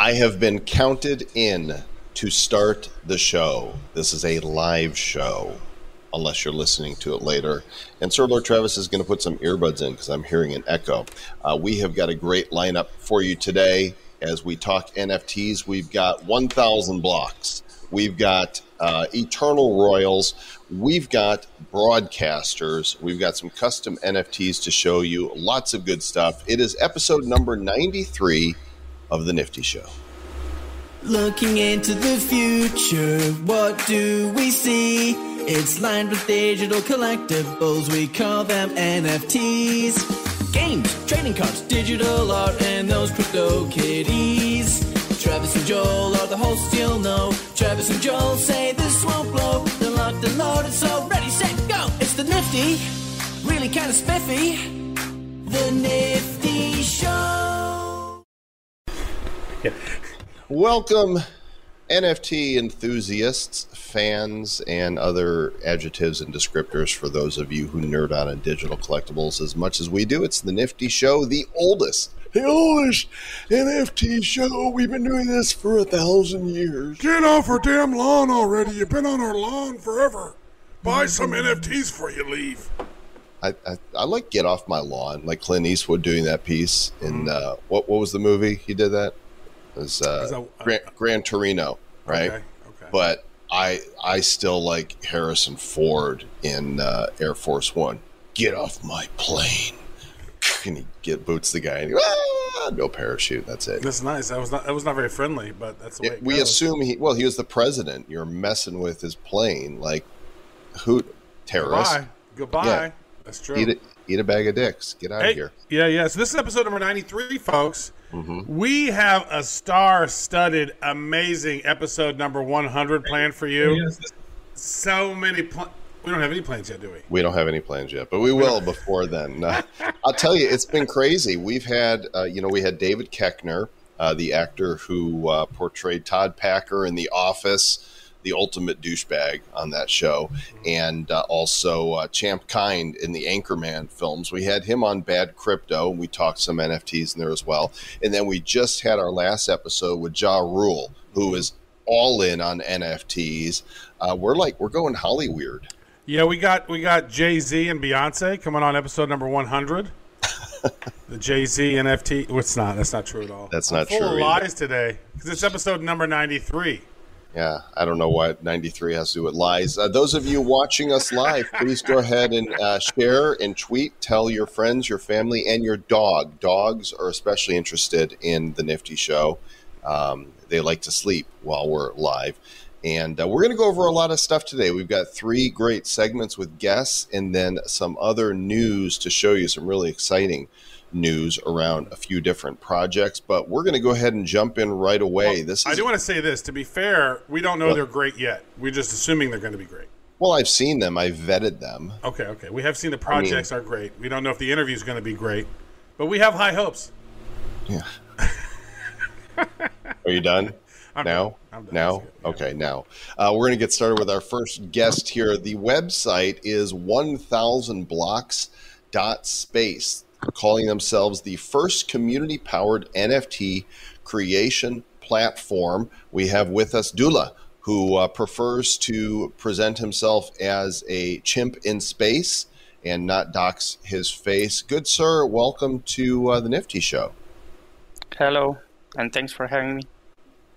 I have been counted in to start the show. This is a live show, unless you're listening to it later. And Sir Lord Travis is going to put some earbuds in because I'm hearing an echo. Uh, we have got a great lineup for you today as we talk NFTs. We've got 1,000 blocks. We've got uh, Eternal Royals. We've got broadcasters. We've got some custom NFTs to show you. Lots of good stuff. It is episode number 93 of The Nifty Show. Looking into the future, what do we see? It's lined with digital collectibles, we call them NFTs. Games, trading cards, digital art, and those crypto kitties. Travis and Joel are the hosts you'll know. Travis and Joel say this won't blow. They're locked and loaded, so ready, set, go! It's the Nifty, really kinda spiffy. The Nifty Show. Welcome, NFT enthusiasts, fans, and other adjectives and descriptors for those of you who nerd out on digital collectibles as much as we do. It's the Nifty Show, the oldest, the oldest NFT show. We've been doing this for a thousand years. Get off our damn lawn already. You've been on our lawn forever. Buy some NFTs before you leave. I, I, I like Get Off My Lawn, like Clint Eastwood doing that piece in uh, what what was the movie he did that? It was uh, Is that- uh, Gran, Gran Torino, right? Okay, okay. But I I still like Harrison Ford in uh, Air Force One. Get off my plane, and he get boots the guy, and he, ah, no parachute. That's it. That's nice. That was not that was not very friendly, but that's the way it we goes. assume he well he was the president. You're messing with his plane, like who terrorist? Goodbye. Goodbye. Yeah. That's true. Eat. Eat a bag of dicks. Get out Hey, of here. yeah, yeah. So this is episode number ninety-three, folks. Mm-hmm. We have a star-studded, amazing episode number one hundred planned for you. So many. Pl- we don't have any plans yet, do we? We don't have any plans yet, but we will before then. Uh, I'll tell you, it's been crazy. We've had, uh, you know, we had David Koechner, uh, the actor who uh, portrayed Todd Packer in The Office, the ultimate douchebag on that show, and uh, also uh, Champ Kind in the Anchorman films. We had him on Bad Crypto, and we talked some NFTs in there as well. And then we just had our last episode with Ja Rule, who is all in on NFTs. Uh, we're like, we're going Hollyweird. Yeah, we got we got Jay Z and Beyonce coming on episode number one hundred. the Jay Z NFT. Well, not. That's not true at all. That's I'm not full true Of either. lies today because it's episode number ninety-three. Yeah, I don't know what 93 has to do with lies. Uh, those of you watching us live, please go ahead and uh, share and tweet. Tell your friends, your family, and your dog. Dogs are especially interested in the Nifty Show. Um, they like to sleep while we're live. And uh, we're going to go over a lot of stuff today. We've got three great segments with guests and then some other news to show you some really exciting news around a few different projects. But we're going to go ahead and jump in right away. this is I do want to say this. To be fair, we don't know What? they're great yet. We're just assuming they're going to be great. Well, I've seen them. I've vetted them. Okay, okay. We have seen the projects are great. We don't know if the interview is going to be great, but we have high hopes. Yeah. Are you done? I'm now? done. Done. Now? Yeah. Okay, now. Uh, we're going to get started with our first guest here. The website is 1000blocks.space, calling themselves the first community powered NFT creation platform. We have with us Dula, who uh, prefers to present himself as a chimp in space and not dox his face. Good sir, welcome to uh, the Nifty Show. Hello, and thanks for having me.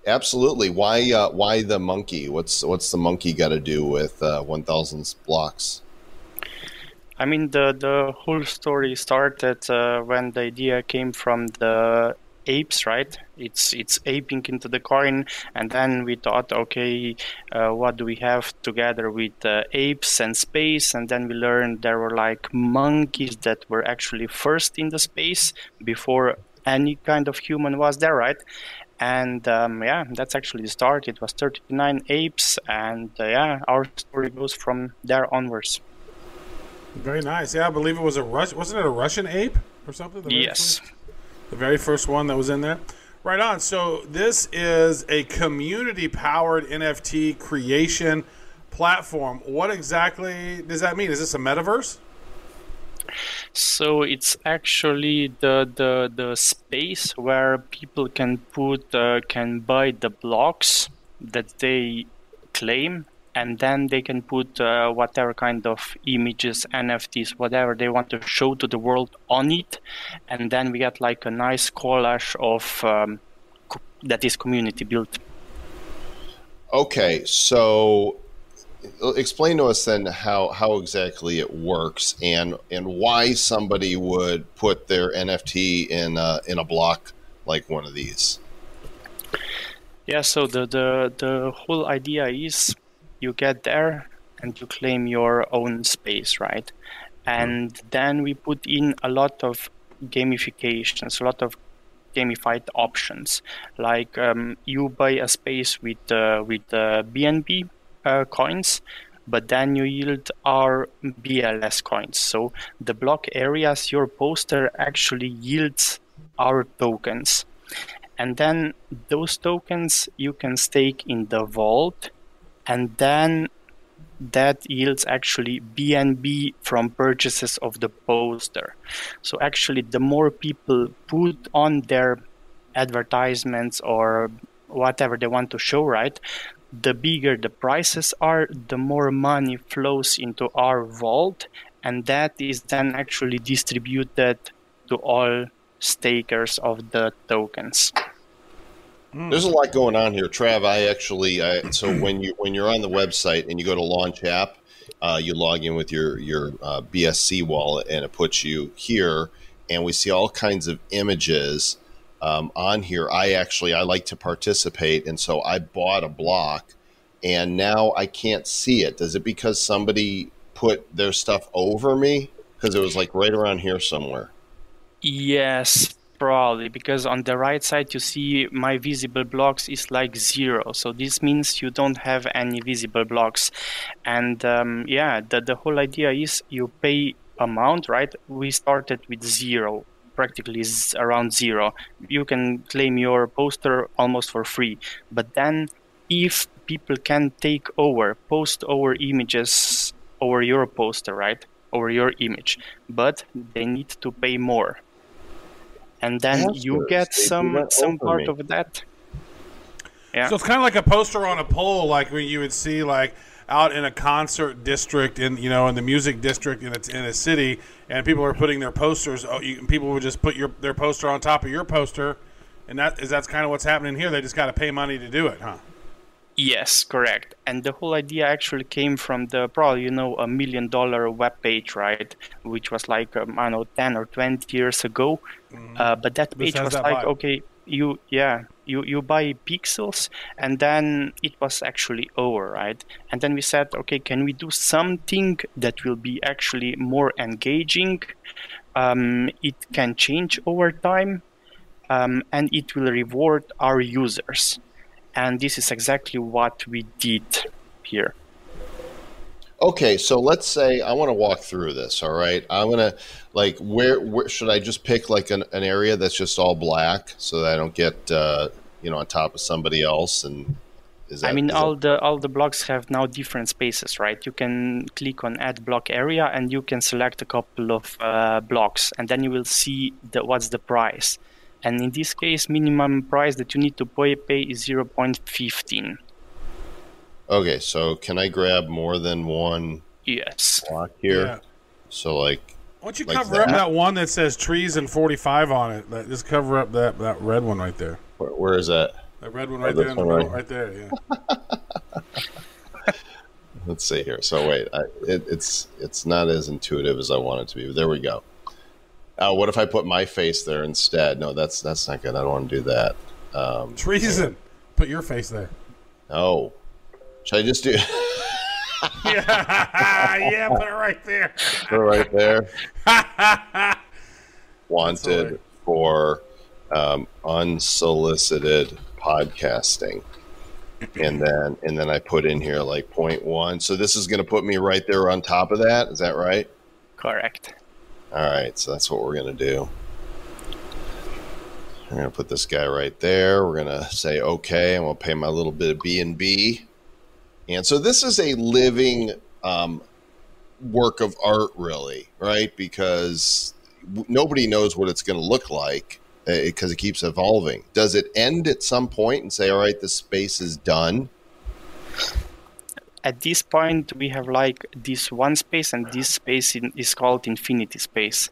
Absolutely. Why? Uh, why the monkey? What's What's the monkey got to do with uh, one thousand blocks? I mean, the the whole story started uh, when the idea came from the apes, right? It's it's aping into the coin, and then we thought, okay, uh, what do we have together with uh, apes and space? And then we learned there were like monkeys that were actually first in the space before any kind of human was there, right? And um, yeah, that's actually the start. It was 39 apes, and uh, yeah, our story goes from there onwards. Very nice. Yeah, I believe it was a Rus- Wasn't it a Russian ape or something? The very Yes. first- the very first one that was in there. Right on. So this is a community-powered NFT creation platform. What exactly does that mean? Is this a metaverse? So it's actually the the the space where people can put uh, can buy the blocks that they claim and then they can put uh, whatever kind of images nfts whatever they want to show to the world on it and then we get like a nice collage of um, co- that is community built Okay, so explain to us then how how exactly it works and and why somebody would put their NFT in a, in a block like one of these. Yeah, so the, the the whole idea is you get there and you claim your own space, right? And then we put in a lot of gamifications, a lot of gamified options. Like um, you buy a space with uh, with uh, BNB uh, coins, but then you yield our BLS coins. So the block areas your poster actually yields our tokens and then those tokens you can stake in the vault and then that yields actually bnb from purchases of the poster. So actually the more people put on their advertisements or whatever they want to show right the bigger the prices are the more money flows into our vault and that is then actually distributed to all stakers of the tokens There's a lot going on here, Trav. I actually, I, so when you when you're on the website and you go to Launch App, uh, you log in with your your uh, BSC wallet, and it puts you here, and we see all kinds of images um, on here. I actually I like to participate, and so I bought a block, and now I can't see it. Is it because somebody put their stuff over me? Because it was like right around here somewhere. Yes, probably because on the right side you see my visible blocks is like zero. So this means you don't have any visible blocks. And um, yeah, the, the whole idea is you pay amount, right? We started with zero, practically z- around zero. You can claim your poster almost for free. But then if people can take over, post over images over your poster, right? Over your image, but they need to pay more and then Yes, you get some some part me. of that. Yeah. So it's kind of like a poster on a pole, like when you would see like out in a concert district in you know in the music district in a, in a city, and people are putting their posters. Oh, you, people would just put your their poster on top of your poster, and that is that's kind of what's happening here. They just got to pay money to do it, huh? Yes, correct. And the whole idea actually came from the probably you know a million dollar web page, right? Which was like um, I don't know ten or twenty years ago. Uh, but that Mm-hmm. Page was that like vibe. okay, you yeah you you buy pixels, and then it was actually over, right? And then we said, okay, can we do something that will be actually more engaging? Um, it can change over time, um, and it will reward our users and this is exactly what we did here. Okay, so let's say I want to walk through this. All right, I'm gonna like where, where should I just pick like an, an area that's just all black so that I don't get uh, you know on top of somebody else and is that, I mean, is that- all the all the blocks have now different spaces, right? You can click on Add Block Area, and you can select a couple of uh, blocks, and then you will see the, what's the price. And in this case, minimum price that you need to pay, pay is 0.15. okay. So can I grab more than one Yes. block here? Yeah. So like Why don't you Like cover up that? that one that says trees and 45 on it? That, just cover up that, that red one right there. where, where is that? That red one oh, right there in the middle, right? right there. Yeah. Let's see here. So wait, I, it, it's it's not as intuitive as I want it to be. But there we go. Uh, what if I put my face there instead? No, that's that's not good. I don't want to do that. Um, Treason. Put your face there. oh, should I just do yeah, yeah, put it right there. put it right there? hilarious. Wanted for um, unsolicited podcasting, and then and then I put in here like point one. So this is going to put me right there on top of that. Is that right? Correct. All right, so that's what we're going to do. We're going to put this guy right there. We're going to say okay, and we'll pay my little bit of BNB. And so this is a living. Um, work of art, really, right? Because nobody knows what it's going to look like because uh, it keeps evolving. Does it end at some point and say, "All right, the space is done"? At this point, we have like this one space, and this space in, is called infinity space,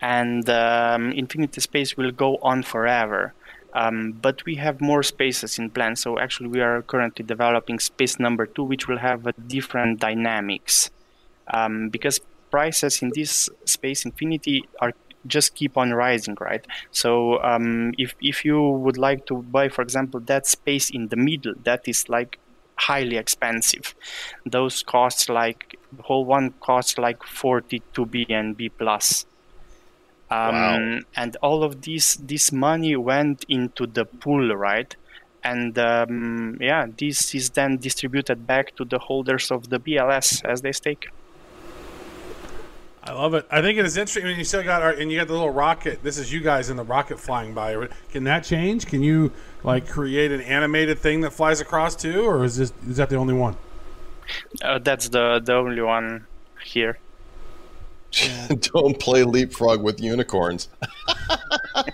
and um, infinity space will go on forever. Um, but we have more spaces in plan. So actually, we are currently developing space number two, which will have a different dynamics, um, because prices in this space infinity are just keep on rising, right? So um, if if you would like to buy, for example, that space in the middle, that is like highly expensive. Those costs like the whole one costs like 42 BNB plus. Um, wow. And all of this this money went into the pool, right? And um, yeah, this is then distributed back to the holders of the BLS as they stake. I love it. I think it is interesting. I mean, you still got our, and you got the little rocket. This is you guys in the rocket flying by. Can that change? Can you like create an animated thing that flies across too, or is this is that the only one? Uh, that's the the only one here. Don't play leapfrog with unicorns.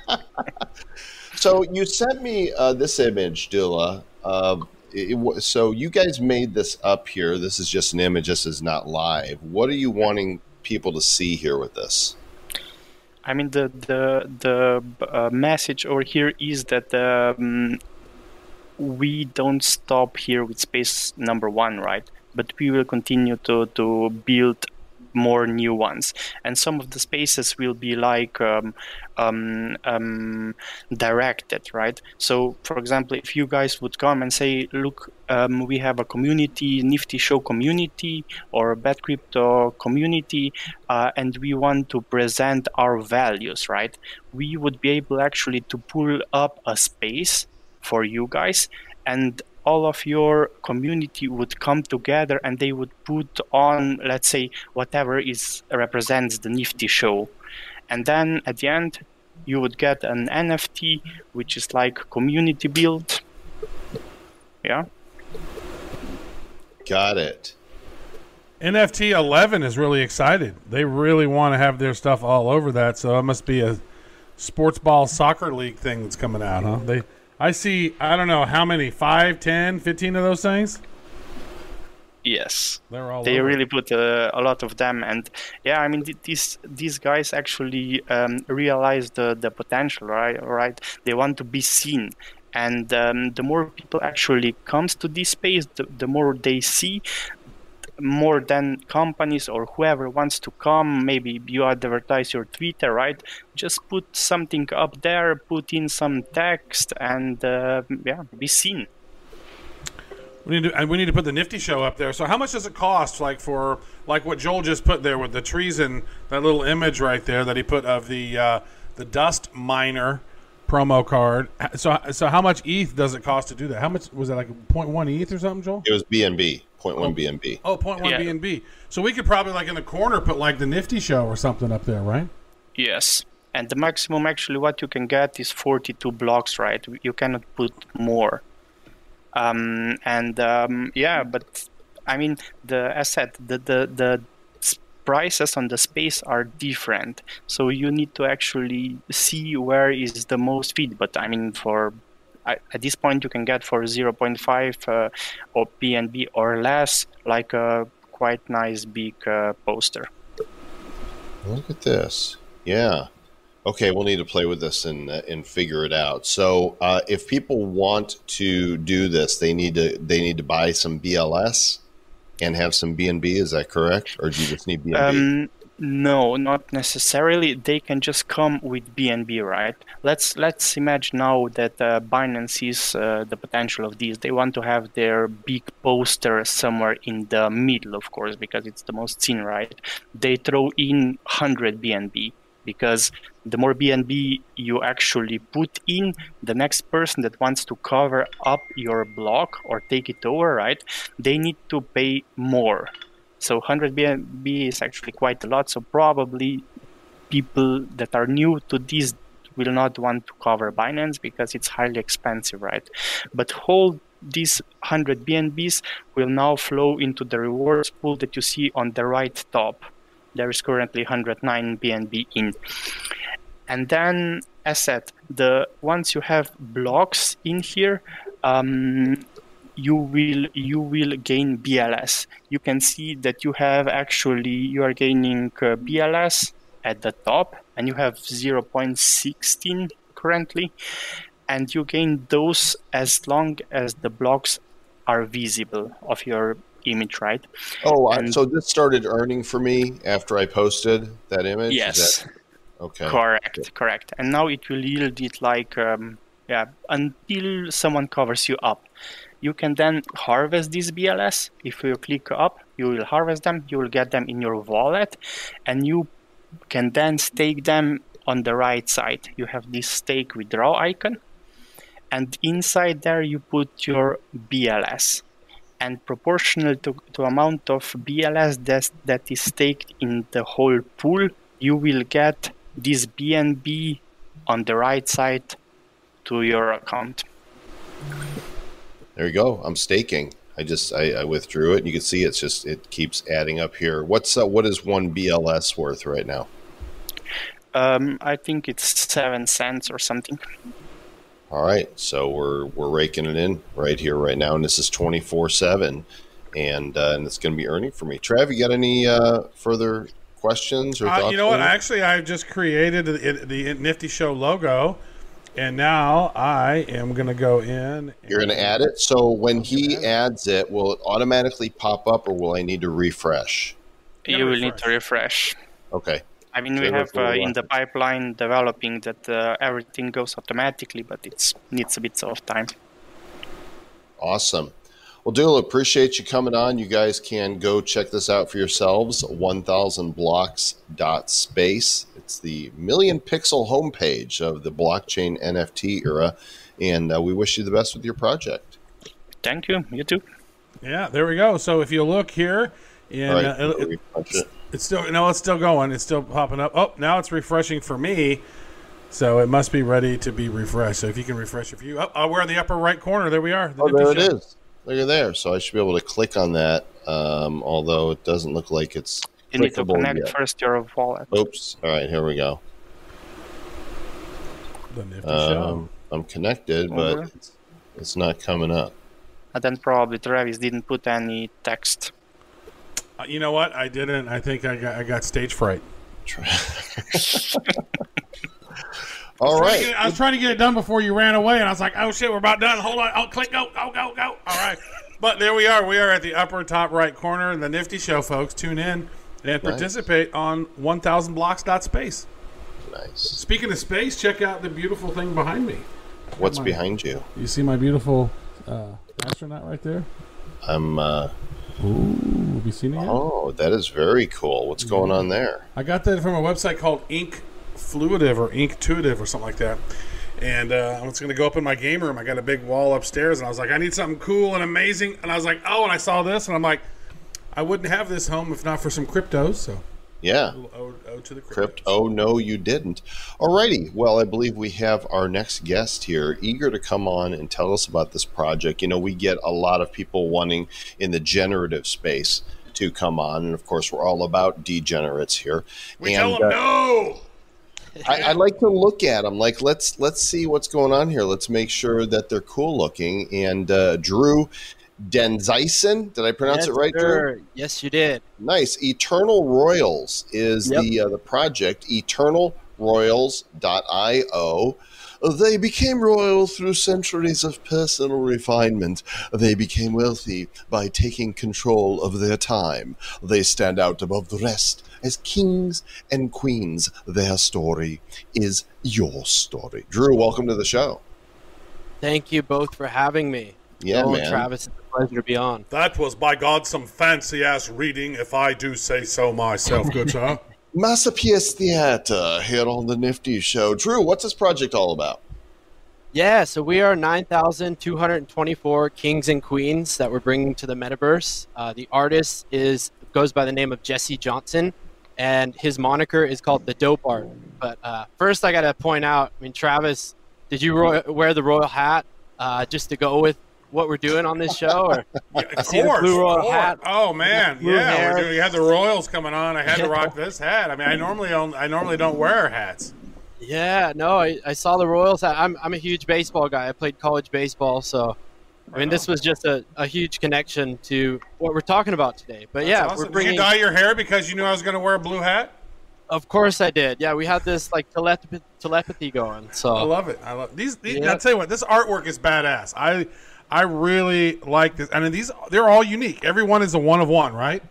so you sent me uh, this image, Dula. Uh, it, so you guys made this up here. This is just an image. This is not live. What are you wanting people to see here with this? I mean, the the the uh, message over here is that um, we don't stop here with space number one, right? But we will continue to to build more new ones. And some of the spaces will be like um, um, um, directed, right? So, for example, if you guys would come and say, look, um, we have a community, Nifty Show community or Bad Crypto community, uh, and we want to present our values, right? We would be able actually to pull up a space for you guys and all of your community would come together and they would put on let's say whatever is represents the nifty show. And then at the end you would get an nft which is like community build. Yeah? Got it. Nft 11 is really excited. They really want to have their stuff all over that so it must be a sports ball soccer league thing that's coming out huh? They I see, I don't know how many, 5, 10, 15 of those things? Yes, they're all. They over. really put uh, a lot of them, and yeah, I mean th- these these guys actually um, realize the the potential, right? Right? They want to be seen, and um, the more people actually comes to this space, the, the more they see, more than companies or whoever wants to come. Maybe you advertise your twitter right? Just put something up there put in some text and uh, yeah be seen. We need to and we need to put the nifty show up there. So how much does it cost like for like what joel just put there with the trees and that little image right there that he put of the uh, the dust miner promo card? So so how much eth does it cost to do that? How much was that like 0.1 eth or something joel? It was bnb Point one BNB. Oh, point one yeah. BNB. So we could probably like in the corner put like the Nifty Show or something up there, right? Yes. And the maximum actually what you can get is 42 blocks, right? You cannot put more. Um, and um, yeah, but I mean the asset, the the the prices on the space are different. So you need to actually see where is the most fit. But I mean for at this point you can get for 0.5 uh, or BNB or less, like a quite nice big uh, poster. Look at this. Yeah. Okay, we'll need to play with this and uh, and figure it out. So, uh, if people want to do this, they need to they need to buy some BLS and have some BNB. Is that correct, or do you just need BNB? Um, no, not necessarily. They can just come with BNB, right? Let's let's imagine now that uh, Binance sees uh, the potential of these. They want to have their big poster somewhere in the middle, of course, because it's the most seen, right? They throw in 100 BNB because the more BNB you actually put in, the next person that wants to cover up your block or take it over, right? They need to pay more so 100 BNB is actually quite a lot. So probably people that are new to this will not want to cover Binance because it's highly expensive, right? But whole these 100 BNBs will now flow into the rewards pool that you see on the right top. There is currently 109 BNB in. And then, as said, the once you have blocks in here, um, you will you will gain BLS. You can see that you have actually you are gaining uh, BLS at the top, and you have 0.16 currently, and you gain those as long as the blocks are visible of your image, right? Oh, And- so this started earning for me after I posted that image. Yes. that- okay. Correct, correct. And now it will yield it like um, yeah until someone covers you up. You can then harvest these BLS. If you click up, you will harvest them. You will get them in your wallet, and you can then stake them on the right side. You have this stake withdraw icon, and inside there you put your BLS. And proportional to, to amount of BLS that, that is staked in the whole pool, you will get this BNB on the right side to your account. There you go. I'm staking. I just I, I withdrew it. and You can see it's just it keeps adding up here. What's uh, what is one BLS worth right now? Um, I think it's seven cents or something. All right, so we're we're raking it in right here right now, and this is twenty four seven, and uh, and it's going to be earning for me. Trav, you got any uh, further questions or Uh, thoughts? you know what? it? Actually, I just created the, the Nifty Show logo, and now I am going to go in. You're going to add it. So when he adds it, will it automatically pop up, or will I need to refresh? Yeah, you will need to refresh. Okay. I mean, we have uh, in the pipeline developing that uh, everything goes automatically, but it needs a bit of time. Awesome. Well, Dula, appreciate you coming on. You guys can go check this out for yourselves. 1000blocks.space. It's the million pixel homepage of the blockchain NFT era. And uh, we wish you the best with your project. Thank you. You too. Yeah, there we go. So if you look here, in, All right. uh, it- refresh it. it's still no, it's still going. It's still popping up. Oh, now it's refreshing for me. So it must be ready to be refreshed. So if you can refresh it for you, oh, oh, we're in the upper right corner. There we are. The Oh, there it Show. is. Look at there. So I should be able to click on that, um, although it doesn't look like it's You need to clickable connect yet. first your wallet. Oops. All right, here we go. The Nifty Um, I'm connected, but Okay. it's, it's not coming up. And then probably Travis didn't put any text. Uh, you know what? I didn't. I think I got I got stage fright. All right. get I was trying to get it done before you ran away, and I was like, "Oh shit, we're about done." Hold on, oh click, go, go, go, go. All right, but there we are. We are at the upper top right corner, in the Nifty Show, folks. Tune in and participate on 1000blocks.space. Nice. Speaking of space, check out the beautiful thing behind me. What's on. behind you? You see my beautiful uh, astronaut right there? I'm. Uh, Ooh, have you seen it yet? oh, that is very cool. What's going on there? I got that from a website called Ink Fluitive or Inktuitive or something like that. And uh, I was going to go up in my game room. I got a big wall upstairs, and I was like, I need something cool and amazing. And I was like, oh, and I saw this, and I'm like, I wouldn't have this home if not for some cryptos. So, Yeah. ode to the. Crypt. Oh no, you didn't. Alrighty. Well, I believe we have our next guest here, eager to come on and tell us about this project. You know, we get a lot of people wanting in the generative space to come on, and of course, we're all about degenerates here. We and, tell them uh, no. I, I like to look at them. Like let's let's see what's going on here. Let's make sure that they're cool looking. And uh, Drew Denzyson, did I pronounce Yes, it right, Drew? Yes, you did. Nice. Eternal Royals is Yep. the uh, the project. EternalRoyals.io. Uh, they became royal through centuries of personal refinement. They became wealthy by taking control of their time. They stand out above the rest as kings and queens. Their story is your story. Drew, welcome to the show. Thank you both for having me. Yeah, Joel man. Travis, it's a pleasure to be on. That was, by God, some fancy ass reading, if I do say so myself, good sir. Masterpiece Theater here on the Nifty Show. Drew, what's this project all about? Yeah, so we are 9,224 kings and queens that we're bringing to the metaverse. Uh, the artist is goes by the name of Jesse Johnson, and his moniker is called the Dope Art. But uh, first, I got to point out, I mean, Travis, did you ro- wear the royal hat uh, just to go with what we're doing on this show? Or of course, blue royal hat? Oh man, yeah. We're doing, you had the Royals coming on. I had to rock this hat. I mean, I normally don't, I normally don't wear hats. yeah, no, I, I saw the Royals. hat. I'm I'm a huge baseball guy. I played college baseball, so I mean, this was just a, a huge connection to what we're talking about today. But yeah, Awesome. we're Did bringing. you dye your hair because you knew I was going to wear a blue hat? Of course I did. Yeah, we had this like telepathy, telepathy going. So I love it. I love these. these Yeah. I'll tell you what, this artwork is badass. I I really like this. I mean, these they're all unique. Every one is a one of one, right?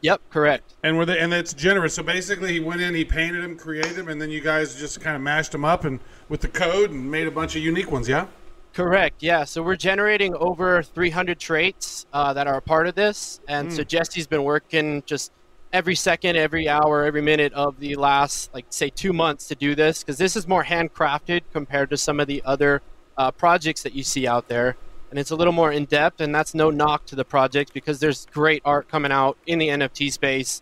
yep, correct. And where they, and it's generous. So basically, he went in, he painted them, created them, and then you guys just kind of mashed them up and with the code and made a bunch of unique ones. Yeah. Correct. Yeah. So we're generating over 300 traits uh, that are a part of this, and Hmm. so Jesse's been working just every second, every hour, every minute of the last, like say, two months to do this because this is more handcrafted compared to some of the other uh, projects that you see out there, and it's a little more in depth. And that's no knock to the project because there's great art coming out in the NFT space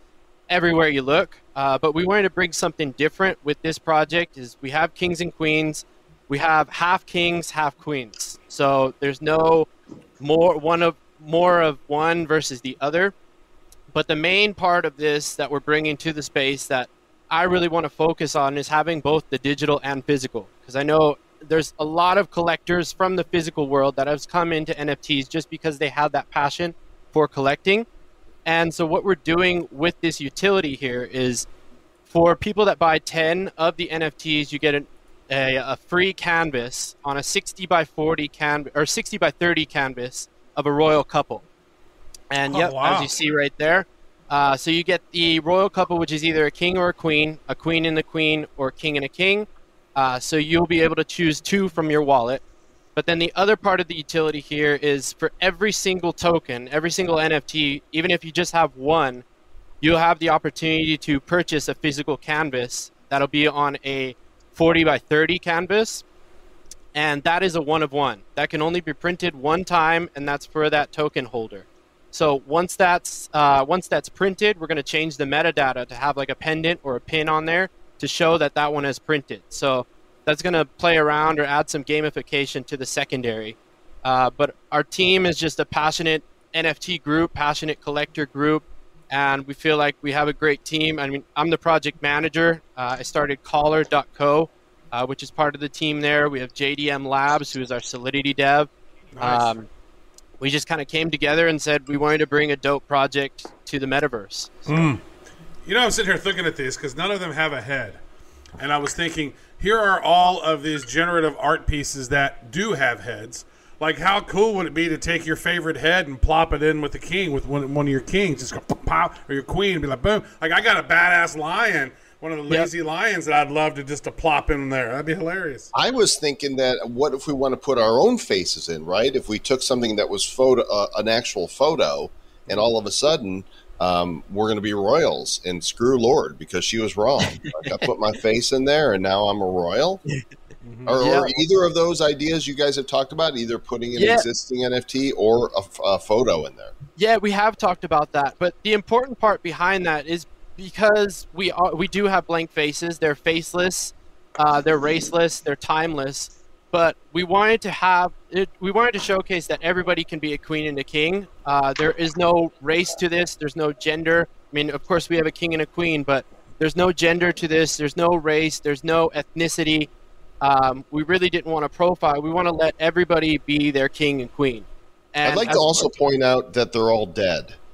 everywhere you look. Uh, but we wanted to bring something different with this project. Is we have kings and queens, we have half kings, half queens. So there's no more one of more of one versus the other. But the main part of this that we're bringing to the space that I really want to focus on is having both the digital and physical because I know there's a lot of collectors from the physical world that have come into NFTs just because they have that passion for collecting. And so what we're doing with this utility here is for people that buy 10 of the NFTs, you get an, a, a free canvas on a 60 by 40 canvas or 60 by 30 canvas of a royal couple. And Oh, yep, wow. as you see right there. Uh, so you get the royal couple, which is either a king or a queen, a queen and a queen, or king and a king. Uh, so you'll be able to choose two from your wallet. But then the other part of the utility here is for every single token, every single NFT, even if you just have one, you'll have the opportunity to purchase a physical canvas that'll be on a 40 by 30 canvas. And that is a one of one. That can only be printed one time, and that's for that token holder. So once that's uh, once that's printed, we're going to change the metadata to have like a pendant or a pin on there to show that that one is printed. So that's going to play around or add some gamification to the secondary. Uh, but our team is just a passionate NFT group, passionate collector group, and we feel like we have a great team. I mean, I'm the project manager. Uh, I started Caller.co, uh, which is part of the team there. We have JDM Labs, who is our Solidity dev. Nice. Um, we just kind of came together and said we wanted to bring a dope project to the metaverse. You know, I'm sitting here thinking at this because none of them have a head. And I was thinking, here are all of these generative art pieces that do have heads. Like, how cool would it be to take your favorite head and plop it in with the king, with one, one of your kings, just go pop, or your queen, and be like, boom. Like, I got a badass lion, one of the Yep. lazy lions that I'd love to just to plop in there. That'd be hilarious. I was thinking that what if we want to put our own faces in, right? If we took something that was photo, uh, an actual photo, and all of a sudden um, we're going to be royals and screw Lorde because she was wrong. like I put my face in there, and now I'm a royal. Or, Yeah. or either of those ideas you guys have talked about, either putting an Yeah. existing NFT or a photo in there. Yeah, we have talked about that, but the important part behind that is because we are we do have blank faces. They're faceless, uh, they're raceless, they're timeless. But we wanted to have it, we wanted to showcase that everybody can be a queen and a king. Uh, there is no race to this. There's no gender. I mean, of course, we have a king and a queen, but there's no gender to this. There's no race. There's no ethnicity. Um, we really didn't want to profile. We want to let everybody be their king and queen. And I'd like to a also point out that they're all dead.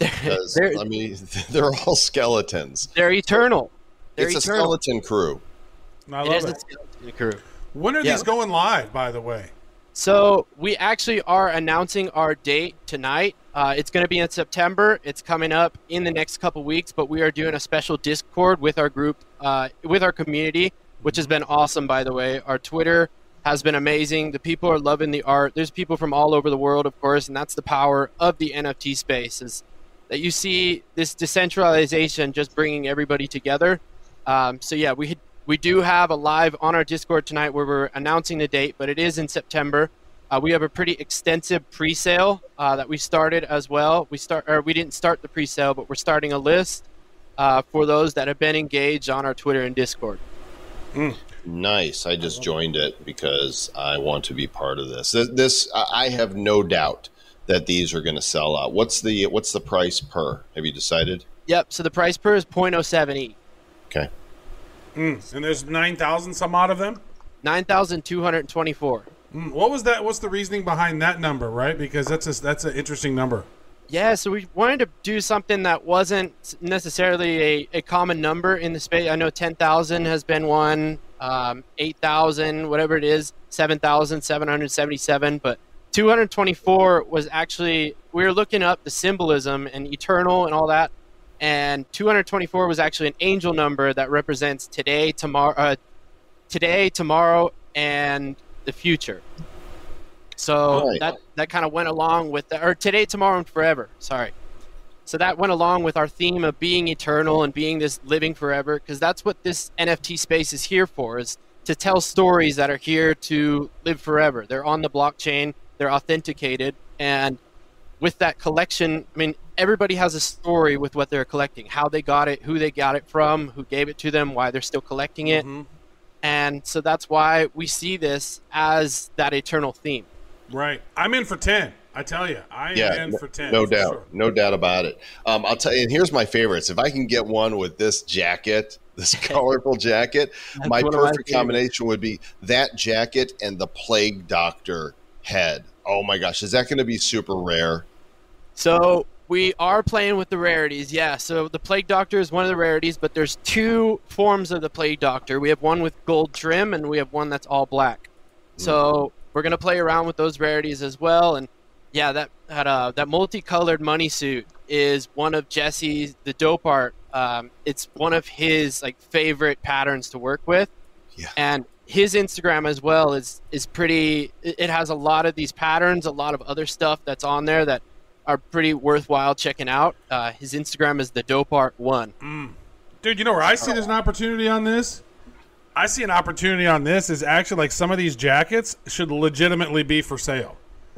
Because, They're- I mean, they're all skeletons. They're eternal. They're it's a skeleton crew. I love is it. a skeleton crew. When are Yeah. these going live, by the way? So we actually are announcing our date tonight. Uh, it's going to be in September. It's coming up in the next couple weeks, but we are doing a special Discord with our group, uh, with our community, which has been awesome. By the way, our Twitter has been amazing. The people are loving the art. There's people from all over the world, of course, and that's the power of the NFT space is that you see this decentralization just bringing everybody together. Um, so yeah, we we do have a live on our Discord tonight where we're announcing the date, but it is in September. Uh, we have a pretty extensive pre-sale uh, that we started as well. We start, or we didn't start the pre-sale, but we're starting a list uh, for those that have been engaged on our Twitter and Discord. Nice. I just joined it because I want to be part of this. This, this I I have no doubt that these are going to sell out. What's the what's the price per? Have you decided? Yep. So the price per is 0.07 Okay. Mm. And there's nine thousand some odd of them. 9,224. Mm. What was that? What's the reasoning behind that number? Right, because that's a, that's an interesting number. Yeah, so we wanted to do something that wasn't necessarily a, a common number in the space. I know 10,000 has been one, um, 8,000, whatever it is, 7,777, but 224 was actually, we were looking up the symbolism and eternal and all that, and 224 was actually an angel number that represents today, tomorrow, uh, today, tomorrow, and the future. So Right. that that kind of went along with the, or today, tomorrow, and forever. Sorry. So that went along with our theme of being eternal and being this living forever, because that's what this NFT space is here for: is to tell stories that are here to live forever. They're on the blockchain, they're authenticated, and with that collection, I mean, everybody has a story with what they're collecting, how they got it, who they got it from, who gave it to them, why they're still collecting it, Mhm. and so that's why we see this as that eternal theme. Right. I'm in for ten. I tell you, I am in no, for ten. no for doubt, sure. no doubt about it. Um, I'll tell you. And here's my favorites. If I can get one with this jacket, this colorful jacket, my one of my perfect combination would be that jacket and the plague doctor head. Oh my gosh, is that going to be super rare? So we are playing with the rarities, yeah. So the Plague Doctor is one of the rarities, but there's two forms of the Plague Doctor. We have one with gold trim, and we have one that's all black. So we're gonna play around with those rarities as well. And yeah, that that uh, that multicolored money suit is one of Jesse's the dope art. Um, it's one of his like favorite patterns to work with. Yeah. And his Instagram as well is is pretty. It it has a lot of these patterns, a lot of other stuff that's on there that are pretty worthwhile checking out. Uh, his Instagram is the dope art one. Dude, you know where I see there's an opportunity on this? I see an opportunity on this is actually like some of these jackets should legitimately be for sale.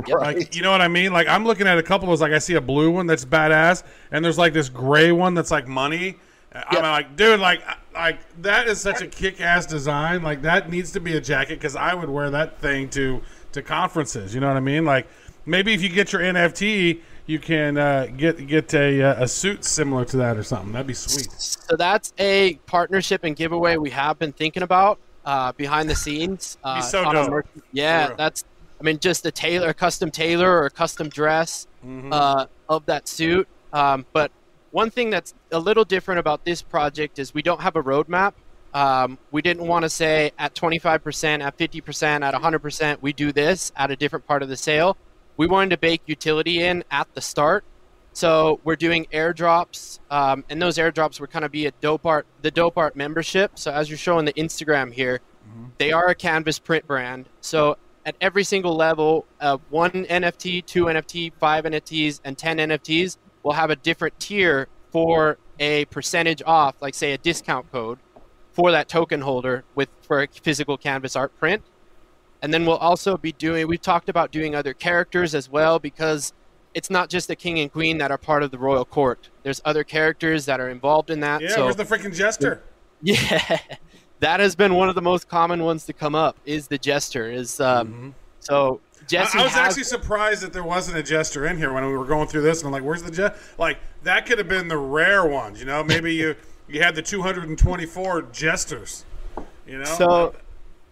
Like, you know what I mean? Like, I'm looking at a couple of those. Like, I see a blue one that's badass, and there's like this gray one that's like money. I'm like, dude, like, like that is such a kick-ass design. Like, that needs to be a jacket because I would wear that thing to to conferences. You know what I mean? Like, maybe if you get your NFT, you can uh, get get a uh, a suit similar to that or something. That'd be sweet. So that's a partnership and giveaway we have been thinking about uh, behind the scenes. Uh, so dope. yeah, that's. I mean, just a tailor, a custom tailor or a custom dress Mm-hmm. uh, of that suit. Um, but one thing that's a little different about this project is we don't have a roadmap. Um, we didn't want to say at 25%, at 50%, at 100%, we do this at a different part of the sale. We wanted to bake utility in at the start. So we're doing airdrops, um, and those airdrops would kind of be a dope art, the dope art membership. So as you're showing the Instagram here, they are a canvas print brand. So at every single level, uh, one NFT, two NFT, five NFTs, and ten NFTs will have a different tier for a percentage off, like say a discount code for that token holder with for a physical canvas art print. And then we'll also be doing. We've talked about doing other characters as well because it's not just the king and queen that are part of the royal court. There's other characters that are involved in that. Yeah, so where's the freaking jester? yeah, that has been one of the most common ones to come up. Is the jester? Is um, so Jesse Mm-hmm. I, I was has- actually surprised that there wasn't a jester in here when we were going through this, and I'm like, "Where's the jester?" Like that could have been the rare ones, you know? Maybe you you had the 224 jesters, you know? So,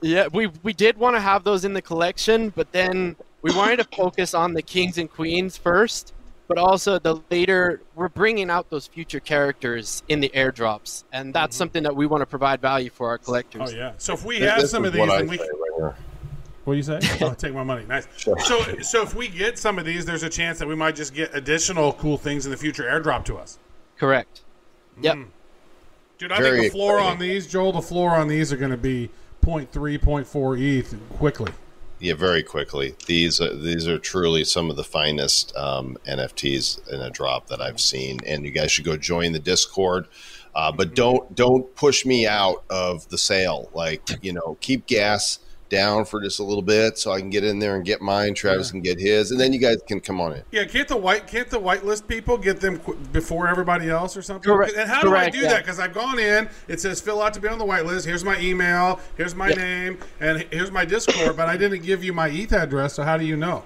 yeah, we we did want to have those in the collection, but then we wanted to focus on the kings and queens first, but also the later we're bringing out those future characters in the airdrops, and that's something that we want to provide value for our collectors. Mm-hmm. oh yeah. So if we This- have this some of these, what then we. right here. What do you say? oh, take my money. Nice. Sure. So so if we get some of these, there's a chance that we might just get additional cool things in the future airdrop to us. Correct. Yep. Mm. Dude, I Very think the floor exciting. on these, Joel, the floor on these are going to be 0.3, 0.4 ETH quickly. Yeah, very quickly. These uh, these are truly some of the finest um, NFTs in a drop that I've seen, and you guys should go join the Discord. Uh, but don't don't push me out of the sale. Like you know, keep gas down for just a little bit so I can get in there and get mine. Travis can get his, and then you guys can come on in. Yeah, can't the white can't the whitelist people get them qu- before everybody else or something? Correct- And how correct, do I do yeah. that? Because I've gone in, it says fill out to be on the whitelist. Here's my email, here's my Yeah. name, and here's my Discord. but I didn't give you my ETH address, so how do you know?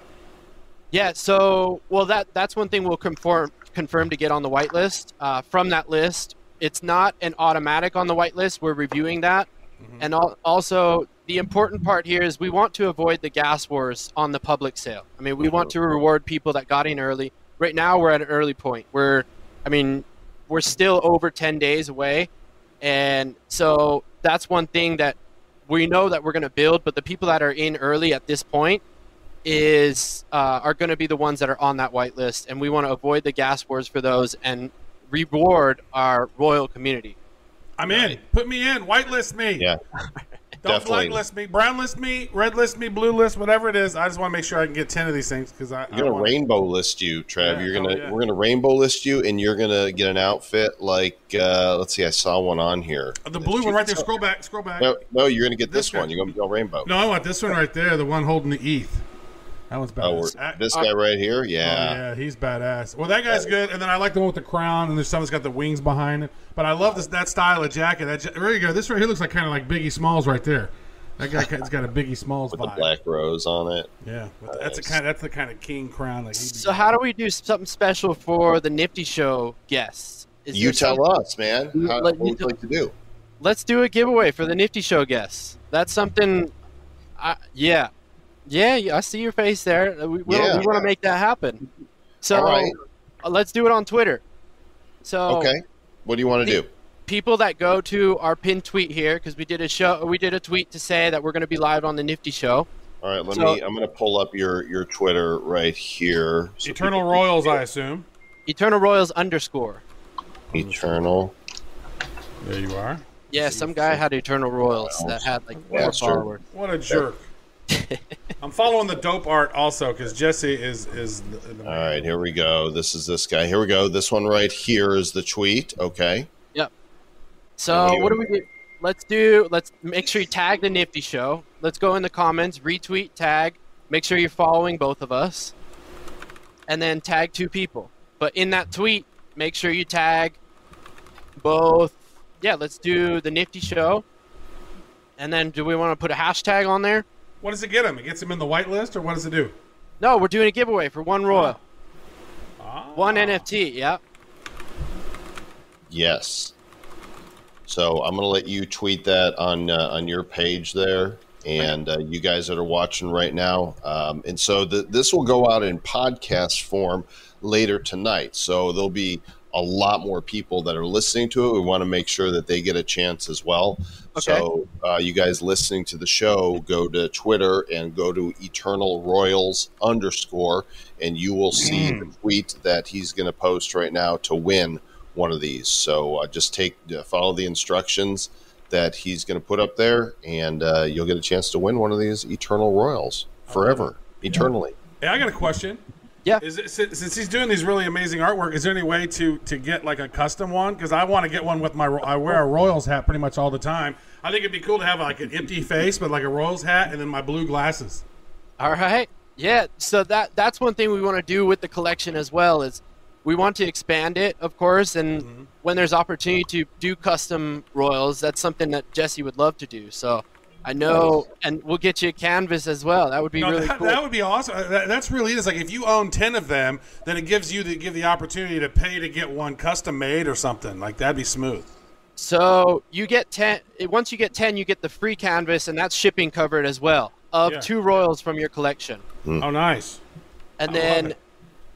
Yeah, so well that that's one thing we'll confirm confirm to get on the whitelist. Uh, from that list, it's not an automatic on the whitelist. We're reviewing that, and al- also the important part here is we want to avoid the gas wars on the public sale. I mean, we want to reward people that got in early. Right now, we're at an early point. We're, I mean, we're still over ten days away, and so that's one thing that we know that we're going to build. But the people that are in early at this point is uh, are going to be the ones that are on that whitelist, and we want to avoid the gas wars for those and reward our royal community. I'm in. Put me in. Whitelist me. Yeah, Don't definitely. blacklist me. Brown list me. Red list me. Blue list. Whatever it is. I just want to make sure I can get ten of these things because I. You're I gonna rainbow list you, Trev. Yeah, you're gonna oh, yeah. we're gonna rainbow list you, and you're gonna get an outfit like uh, let's see, I saw one on here. the blue one right there. Scroll back. Scroll back. No, no, you're gonna get This this, one. You're gonna be all rainbow. No, I want this one right there. The one holding the ETH. That one's Oh, badass. this Uh, guy right here, Oh, yeah. yeah, he's badass. Well, that guy's good, and then I like the one with the crown, and there's some that's got the wings behind it. But I love this that style of jacket. That there you go. This right here looks like kind of like Biggie Smalls right there. That guy has got a Biggie Smalls with the black rose on it. Yeah, with the- that's the kind. That's the kind of king crown. Like he'd So, how do we do something special for the Nifty Show guests? Is You tell some- us, man. How, let what you would you like to do? Let's do a giveaway for the Nifty Show guests. That's something. I, yeah, yeah, yeah, I see your face there. We, we, Yeah. we want to make that happen. So, All right. uh, let's do it on Twitter. So, Okay. What do you want to The- do? people that go to our pinned tweet here because we did a show, we did a tweet to say that we're going to be live on the Nifty Show. All right, let so- me. I'm gonna pull up your your Twitter right here. So Eternal Royals, I assume. Eternal Royals underscore. Eternal. There you are. Yeah, some guy had Eternal Royals that had like four Bastard. followers. What a jerk. I'm following the dope art also because Jesse is is. The, the All right, here we go. This is this guy. Here we go. This one right here is the tweet. Okay. Yep. So What do what do we do? Let's do. Let's make sure you tag the Nifty Show. Let's go in the comments, retweet, tag. Make sure you're following both of us, and then tag two people. But in that tweet, make sure you tag both. Yeah, let's do the Nifty Show. And then, do we want to put a hashtag on there? What does it get him? It gets him in the whitelist, or what does it do? No, we're doing a giveaway for one Royal, Ah. one NFT. Yeah. Yes. So I'm gonna let you tweet that on uh, on your page there, and uh, you guys that are watching right now. Um, and so the, this will go out in podcast form later tonight. So there'll be a lot more people that are listening to it. We want to make sure that they get a chance as well. Okay. So uh, you guys listening to the show, go to Twitter and go to Eternal Royals underscore, and you will see the tweet that he's going to post right now to win one of these. So uh, just take uh, follow the instructions that he's going to put up there, and uh, you'll get a chance to win one of these Eternal Royals forever, eternally. Hey, I got a question. Yeah. Is it since, since he's doing these really amazing artwork? Is there any way to to get like a custom one? Because I want to get one with my. I wear a Royals hat pretty much all the time. I think it'd be cool to have like an empty face, but like a Royals hat, and then my blue glasses. All right. Yeah. So that that's one thing we want to do with the collection as well is we want to expand it, of course, and mm-hmm. when there's opportunity to do custom royals, that's something that Jesse would love to do. So I know, and we'll get you a canvas as well. That would be No, really that, cool. that would be awesome. Uh, That, that's really it. It's like if you own ten of them, then it gives you the give the opportunity to pay to get one custom made or something. Like that'd be smooth. So you get ten. Once you get ten, you get the free canvas, and that's shipping covered as well of Yeah. two royals from your collection. Oh, nice. And I then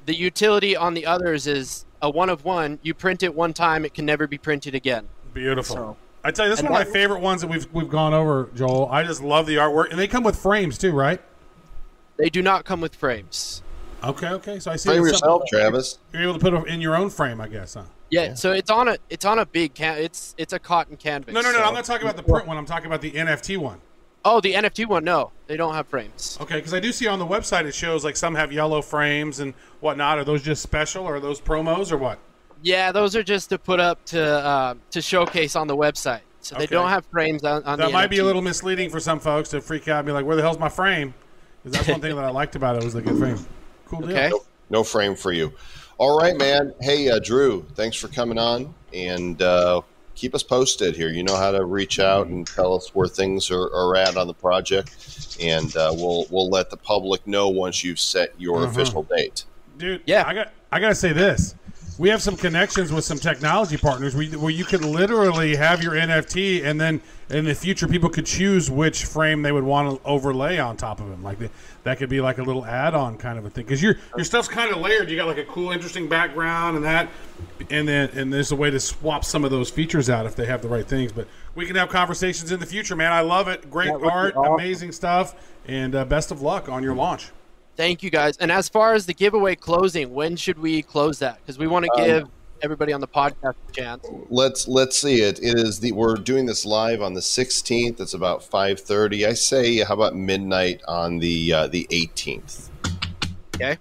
the utility on the others is a one of one. You print it one time, it can never be printed again. Beautiful. So- I tell you, this is and one of my favorite ones that we've we've gone over, Joel. I just love the artwork, and they come with frames too, right? They do not come with frames. Okay, okay. So I see Frame it's yourself, something- Travis. You're able to put it in your own frame, I guess, huh? Yeah, so it's on a it's on a big can it's it's a cotton canvas. No, no, no. so- I'm not talking about the print one. I'm talking about the NFT one. Oh, the NFT one. No, they don't have frames. Okay, because I do see on the website it shows like some have yellow frames and whatnot. Are those just special, or are those promos, or what? Yeah, those are just to put up to uh, to showcase on the website. So they don't have frames on, on That the might be a little misleading for some folks to freak out and be like, "Where the hell's my frame?" Because that's one thing that I liked about it was the good frame. Cool deal. Okay. No frame for you. All right, man. Hey, uh, Drew, thanks for coming on and uh, keep us posted here. You know how to reach out and tell us where things are, are at on the project, and uh, we'll we'll let the public know once you've set your Mhm. official date. dude. Yeah. I got. I gotta say this. We have some connections with some technology partners where you, where you could literally have your NFT, and then in the future, people could choose which frame they would want to overlay on top of them. Like the, that could be like a little add-on kind of a thing. Because your your stuff's kind of layered. You got like a cool, interesting background and that, and then and there's a way to swap some of those features out if they have the right things. But we can have conversations in the future, man. I love it. Great That would be art, awesome. amazing stuff, and uh, best of luck on your launch. Thank you guys. And as far as the giveaway closing, when should we close that? Because we want to Um, give everybody on the podcast a chance. Let's let's see it. It is the we're doing this live on the 16th. It's about 5:30. I say, how about midnight on the uh, the 18th? Okay.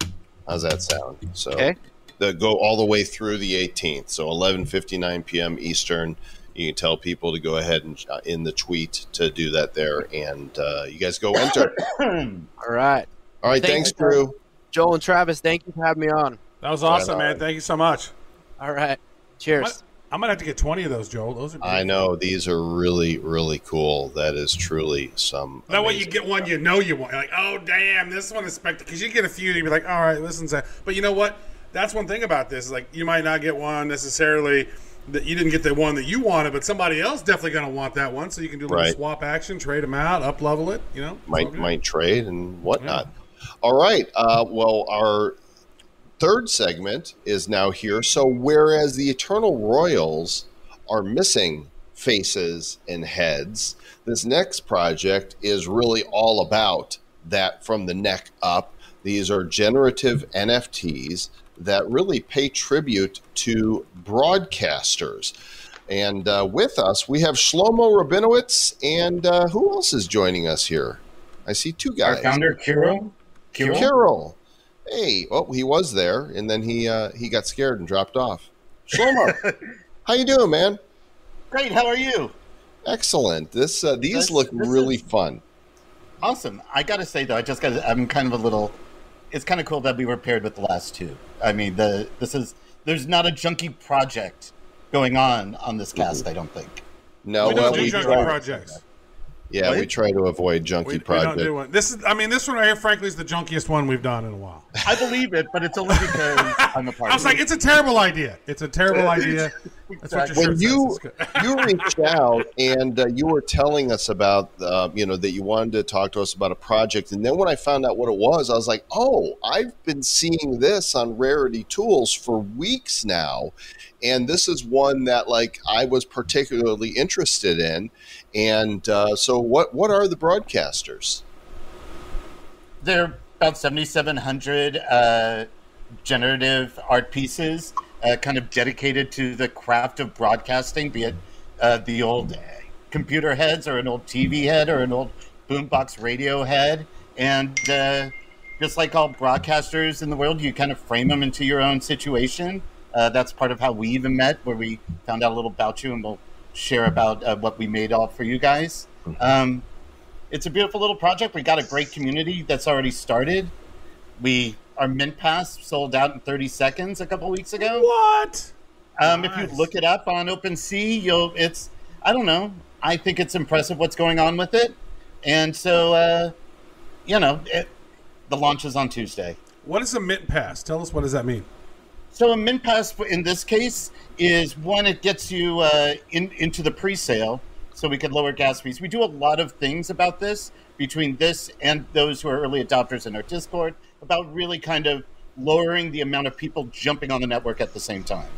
How's that sound? So Okay. the go all the way through the 18th. So 11:59 p.m. Eastern. You can tell people to go ahead and uh, in the tweet to do that there, and uh, you guys go enter. All right. All right, Thanks, thanks, Drew. Joel and Travis, thank you for having me on. That was awesome, on. man. Thank you so much. All right. Cheers. I'm gonna have to get 20 of those, Joel. Those are. I know these are really really cool. That is truly some. That way you get one you know you want. You're like, oh damn, this one is spectacular. Because you get a few, and you be like, all right, listen one's. A... But you know what? That's one thing about this. Is like you might not get one necessarily that you didn't get the one that you wanted, but somebody else definitely gonna want that one. So you can do a little Right. swap action, trade them out, up level it. You know, might might trade and whatnot. All right. Uh, well, our third segment is now here. So whereas the Eternal Royals are missing faces and heads, this next project is really all about that from the neck up. These are generative NFTs that really pay tribute to broadcasters. And uh, with us, we have Shlomo Rabinowitz, and uh, who else is joining us here? I see two guys. Our founder, Kirill. Kirill? Carol. Hey, well, he was there, and then he uh, he got scared and dropped off. Shlomo, how you doing, man? Great. How are you? Excellent. This uh, these This- look this really fun. Awesome. I got to say though, I just got. I'm kind of a little. It's kind of cool that we were paired with the last two. I mean, the this is there's not a junky project going on on this cast. I don't think. No, we well, don't do we junky try, projects. Yeah, we try to avoid junky We, we don't projects. do one. This is. I mean, this one right here, frankly, is the junkiest one we've done in a while. I believe it, but it's only because I'm a part. I was like, it's a terrible idea. It's a terrible idea. That's what when you says. It's you reached out and uh, you were telling us about uh, you know that you wanted to talk to us about a project and then when i found out what it was i was like oh i've been seeing this on rarity tools for weeks now and this is one that like i was particularly interested in and uh, so what what are the broadcasters There are about 7,700 uh, generative art pieces, uh, kind of dedicated to the craft of broadcasting, be it uh, the old computer heads or an old TV head or an old boombox radio head. And uh, just like all broadcasters in the world, you kind of frame them into your own situation. Uh, that's part of how we even met, where we found out a little about you, and we'll share about uh, what we made all for you guys. Um, it's a beautiful little project. We got a great community that's already started. We our mint pass sold out in 30 seconds a couple weeks ago. What? Um, If you look it up on OpenSea, you'll it's I don't know. I think it's impressive what's going on with it, and so uh, you know it, the launch is on Tuesday. What is a mint pass? Tell us what does that mean? So a min pass in this case is one it gets you uh, in, into the pre-sale, so we could lower gas fees. We do a lot of things about this between this and those who are early adopters in our Discord about really kind of lowering the amount of people jumping on the network at the same time.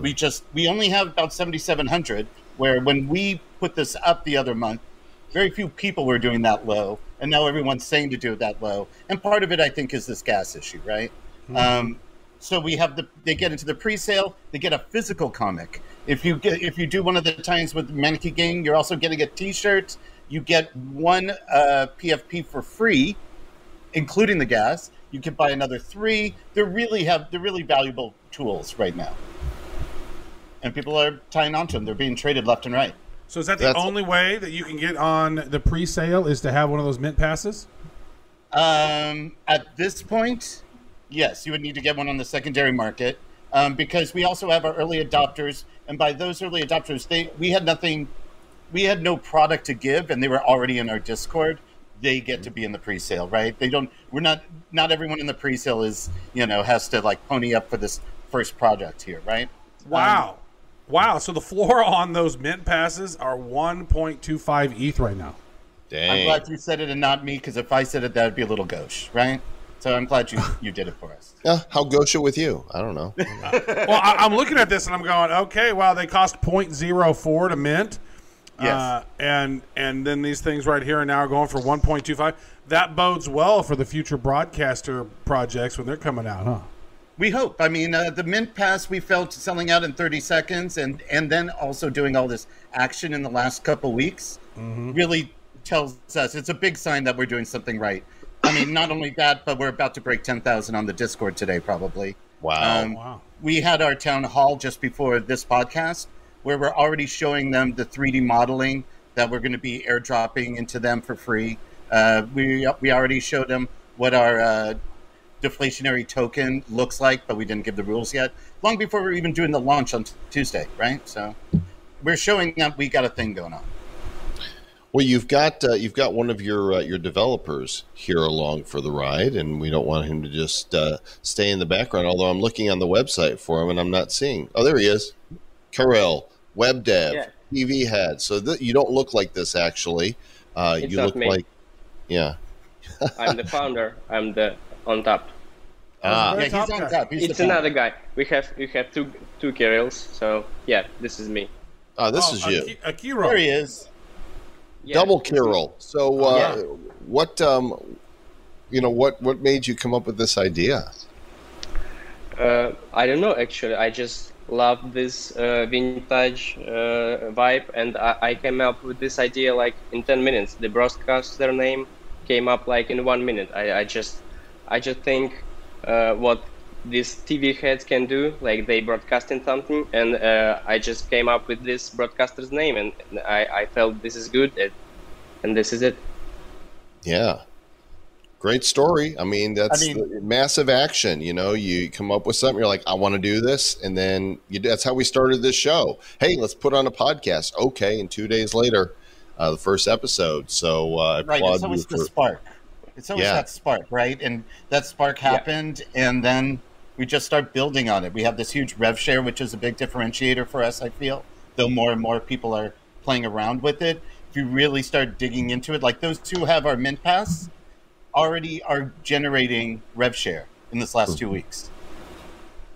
We just we only have about 7,700. Where when we put this up the other month, very few people were doing that low, and now everyone's saying to do it that low. And part of it, I think, is this gas issue, right? Um, so we have the they get into the pre-sale, they get a physical comic. If you get if you do one of the times with Maneki Gang, you're also getting a T-shirt. You get one uh, PFP for free, including the gas. You can buy another three. They really have they're really valuable tools right now, and people are tying onto them. They're being traded left and right. So is that the That's- only way that you can get on the pre-sale is to have one of those mint passes? Um, at this point, yes, you would need to get one on the secondary market um, because we also have our early adopters, and by those early adopters, they we had nothing, we had no product to give, and they were already in our Discord. They get to be in the pre-sale, right? They don't. We're not. Not everyone in the pre-sale is, you know, has to like pony up for this first project here, right? Wow. wow. So the floor on those mint passes are 1.25 ETH right now. I'm glad you said it and not me because if I said it, that would be a little gauche, right? So I'm glad you you did it for us. Yeah, how gauche it with you? I don't know. Well, I, I'm looking at this and I'm going, okay, wow, they cost 0.04 to mint. Yes. Uh, and and then these things right here and now are going for 1.25. That bodes well for the future broadcaster projects when they're coming out, huh? We hope. I mean, uh, the Mint Pass we felt selling out in 30 seconds, and and then also doing all this action in the last couple weeks really tells us it's a big sign that we're doing something right. I mean, not only that, but we're about to break 10,000 on the Discord today, probably. Wow. Um, Wow. We had our town hall just before this podcast, where we're already showing them the 3D modeling that we're going to be airdropping into them for free. Uh, we we already showed them what our uh, deflationary token looks like, but we didn't give the rules yet. Long before we are even doing the launch on t- Tuesday, right? So we're showing that we got a thing going on. Well, you've got uh, you've got one of your uh, your developers here along for the ride, and we don't want him to just uh, stay in the background. Although I'm looking on the website for him, and I'm not seeing. Oh, there he is, Karel, web dev, Yeah. TV head. So th- you don't look like this actually. Uh, It's you not look me. like, yeah. I'm the founder. I'm the on top. Ah, Yeah, he's on guy. top. He's It's another guy. We have we have two two Kirils. So yeah, this is me. ah, this Oh, is you. Aki- Akira. There he is. Yeah, Double this is me. Kirill. So, uh, Yeah. what um, you know, what what made you come up with this idea? Uh, I don't know actually. I just love this uh, vintage uh, vibe, and I, I came up with this idea like in ten minutes. The broadcaster name came up like in one minute. I, I just I just think uh, what these TV heads can do, like they broadcasting something, and uh, I just came up with this broadcaster's name, and I, I felt this is good, and, and this is it. Yeah. Great story. I mean, that's I mean- massive action. You know, you come up with something, you're like, I want to do this. And then you, that's how we started this show. Hey, let's put on a podcast. Okay. And two days later, uh, the first episode. So uh, Right. applaud It's you always the spark. It's always Yeah. that spark, right? And that spark happened, and then we just start building on it. We have this huge rev share, which is a big differentiator for us, I feel, though more and more people are playing around with it. If you really start digging into it, like those two have our Mint Pass, already are generating rev share in this last two weeks.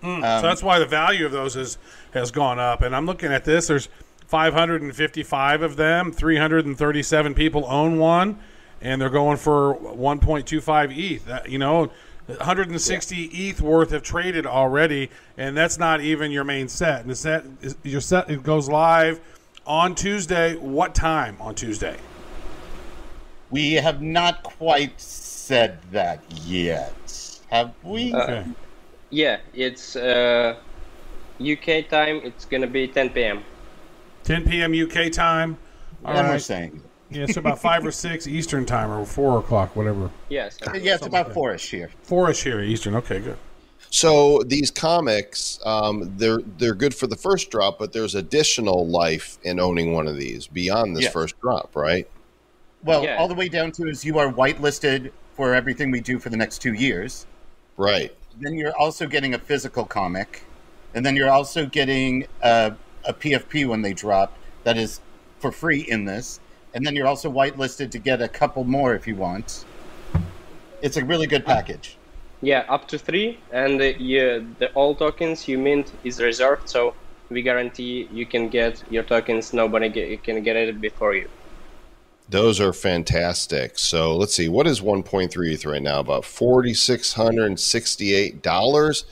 so Um, that's why the value of those is has gone up. And I'm looking at this. There's 555 of them. 337 people own one, and they're going for 1.25 ETH. That, you know, 160 ETH worth have traded already, and that's not even your main set. And the set, is, your set, it goes live on Tuesday. What time on Tuesday? We have not quite said that yet, have we? Okay. Yeah, it's uh, UK time. It's gonna be 10 p.m. 10 p.m. UK time. All and we're right. saying. Yeah, it's about five or six Eastern time, or four o'clock, whatever. Yes. Yeah, it's about four-ish here. Four-ish here, Eastern. Okay, good. So these comics, um, they're they're good for the first drop, but there's additional life in owning one of these beyond this Yeah. first drop, right? Well, Yeah. all the way down to is you are whitelisted for everything we do for the next two years. Right. Then you're also getting a physical comic, and then you're also getting a, a PFP when they drop that is for free in this, and then you're also whitelisted to get a couple more if you want. It's a really good package. Yeah, up to three, and uh, yeah, the all tokens you mint is reserved, so we guarantee you can get your tokens. Nobody get, can get it before you. Those are fantastic. So let's see, what is 1.3 ETH right now? About $4,668.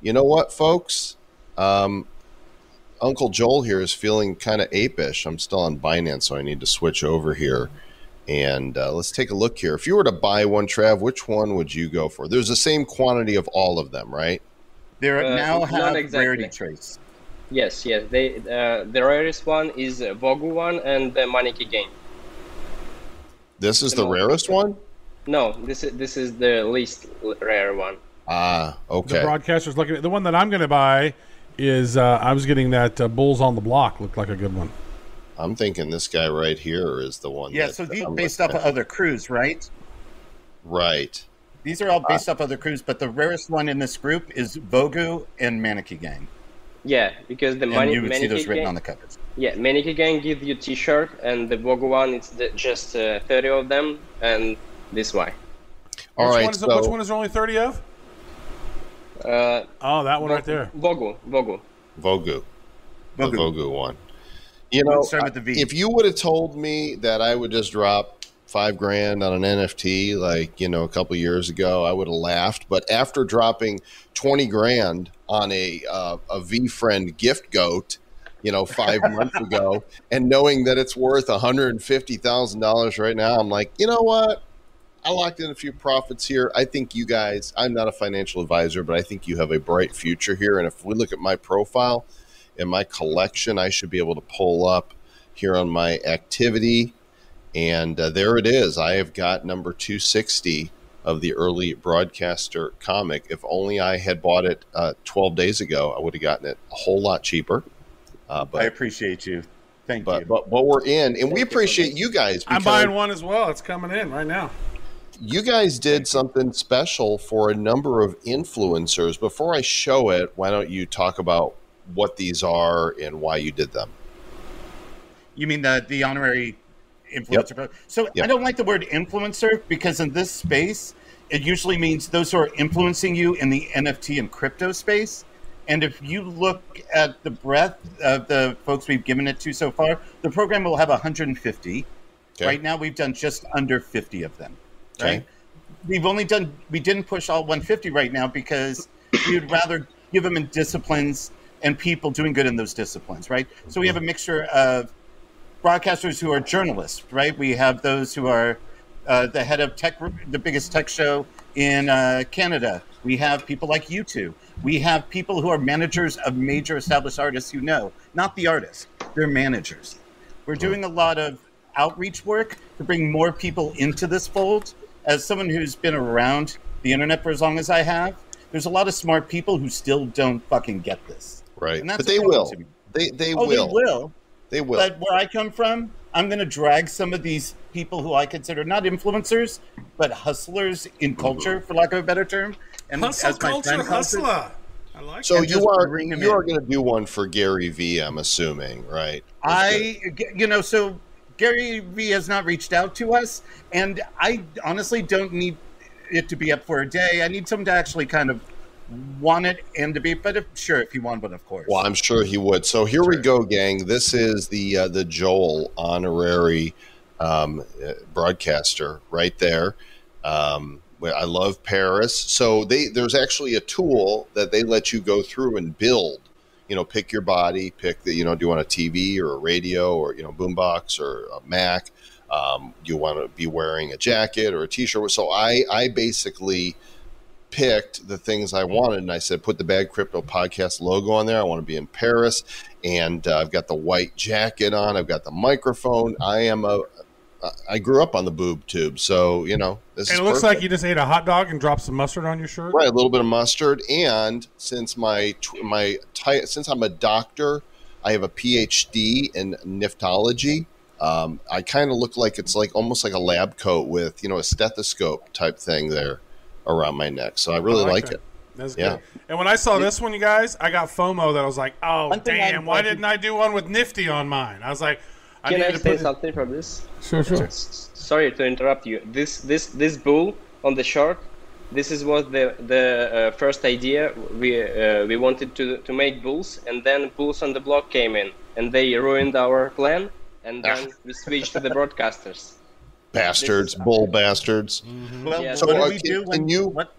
You know what, folks? Um, Uncle Joel here is feeling kind of apish. I'm still on Binance, so I need to switch over here. And uh, let's take a look here. If you were to buy one, Trav, which one would you go for? There's the same quantity of all of them, right? They Uh, now have exactly. rarity trace. Yes, yes. They uh, the rarest one is uh, Vogu one and the Maneki Gang. This is The the rarest one. No, this is this is the least rare one. Ah, okay. The broadcaster's looking at the one that I'm going to buy. Is uh, I was getting that uh, Bulls on the Block looked like a good one. I'm thinking this guy right here is the one. Yeah, that so these I'm based looking off of at. other crews, right? Right. These are all based off other crews, but the rarest one in this group is Vogu and Maneki Gang. Yeah, because the And Mani- you would see those written game, on the covers. yeah, Maneki gang gives you T-shirt, and the Vogu one it's the, just uh, thirty of them, and this why. All which right. One is, so which one is there only thirty of? Uh, Oh, that one right there. Vogu, Vogu. Vogu. The Vogu. Vogu one. You know, start with the V. if you would have told me that I would just drop five grand on an NFT like you know a couple years ago, I would have laughed. But after dropping twenty grand on a uh, a VeeFriend gift goat, you know, five months ago, and knowing that it's worth one hundred and fifty thousand dollars right now, I'm like, you know what? I locked in a few profits here. I think you guys, I'm not a financial advisor, but I think you have a bright future here. And if we look at my profile and my collection, I should be able to pull up here on my activity. And uh, there it is. I have got number 260 of the early broadcaster comic. If only I had bought it uh, 12 days ago, I would have gotten it a whole lot cheaper. Uh, I appreciate you. Thank but, you. but, but we're in, and we appreciate this. you guys. I'm buying one as well. It's coming in right now. You guys did something special for a number of influencers. Before I show it, why don't you talk about what these are and why you did them? You mean the the honorary influencer? pro- So Yep. I don't like the word influencer because in this space, it usually means those who are influencing you in the NFT and crypto space. And if you look at the breadth of the folks we've given it to so far, the program will have 150. Okay. Right now, we've done just under 50 of them. Okay. Right. We've only done. We didn't push all 150 right now because we would rather give them in disciplines and people doing good in those disciplines. Right. So we have a mixture of broadcasters who are journalists, right? We have those who are uh, the head of tech, the biggest tech show in uh, Canada. We have people like you two. We have people who are managers of major established artists you know, not the artists, they're managers. We're doing a lot of outreach work to bring more people into this fold. As someone who's been around the internet for as long as I have, there's a lot of smart people who still don't fucking get this. Right. And that's But they will. to. They, they Oh, will. they will. They will. But where I come from, I'm going to drag some of these people who I consider not influencers, but hustlers in culture, for lack of a better term. And Hustle as my culture, friend calls it, hustler. I like so you are you in. are going to do one for Gary Vee I'm assuming, right? That's good. I, you know, so Gary Vee has not reached out to us, and I honestly don't need it to be up for a day. I need someone to actually kind of want it and to be, but if, sure, if he want one, of course. Well, I'm sure he would. So here we go, gang. This is the uh, the Joel honorary um, broadcaster right there. Um, I love Paris. So they there's actually a tool that they let you go through and build. You know, pick your body, pick the you know, do you want a TV or a radio or you know, boombox or a Mac. Um, you want to be wearing a jacket or a T-shirt. So I I basically picked the things I wanted, and I said, put the Bad Crypto Podcast logo on there. I want to be in Paris, and uh, I've got the white jacket on. I've got the microphone. I am a. I grew up on the boob tube, so you know this And is it looks perfect. like you just ate a hot dog and dropped some mustard on your shirt. Right, a little bit of mustard, and since my my since I'm a doctor, I have a PhD in nephrology. Um, I kind of look like it's like almost like a lab coat with you know a stethoscope type thing there around my neck. So I really I like, that. it. That's Yeah. good. And when I saw this one, you guys, I got FOMO that I was like, oh, damn, why didn't I do one with Nifty on mine? I was like, I Can I needed say put it- something from this? Sure, sure. S- Sorry to interrupt you. This this this bull on the shark. This is what the the uh, first idea we uh, we wanted to to make bulls, and then bulls on the block came in, and they ruined our plan, and then we switched to the broadcasters. Bastards, bull bastards. Well, Yeah. what do we do when you- what?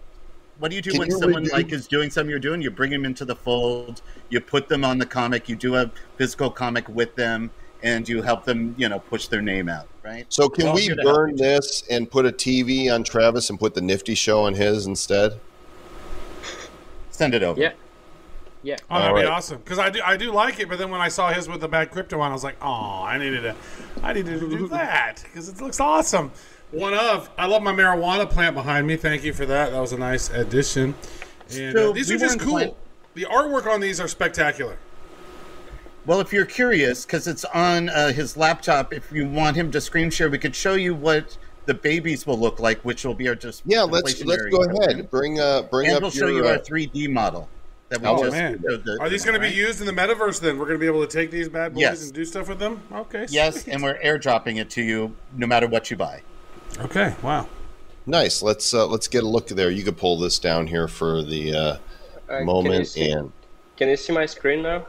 What do you do can when you someone redo- like is doing something you're doing? You bring them into the fold. You put them on the comic. You do a physical comic with them, and you help them, you know, push their name out. Right. So can We're all we here to help burn this and put a TV on Travis and put the Nifty Show on his instead? Send it over. Yeah, Yeah. Oh, that'd All be right. awesome. Because I do, I do like it. But then when I saw his with the bad crypto on, I was like, oh, I needed to, I needed to do that because it looks awesome. One of, I love my marijuana plant behind me. Thank you for that. That was a nice addition. And So uh, these are just cool. plant- The artwork on these are spectacular. Well, if you're curious, because it's on uh, his laptop, if you want him to screen share, we could show you what the babies will look like, which will be our just Yeah, let's let's go equipment. ahead. Bring uh bring And up we'll show your, you uh, our 3D model that we oh just man, the, are these going to be used in the metaverse? Then we're going to be able to take these bad boys Yes. and do stuff with them. Okay. Yes, sweet. and we're airdropping it to you no matter what you buy. okay. Wow. nice. Let's uh, let's get a look there. You could pull this down here for the uh, Uh, can moment, see, and Can you see my screen now?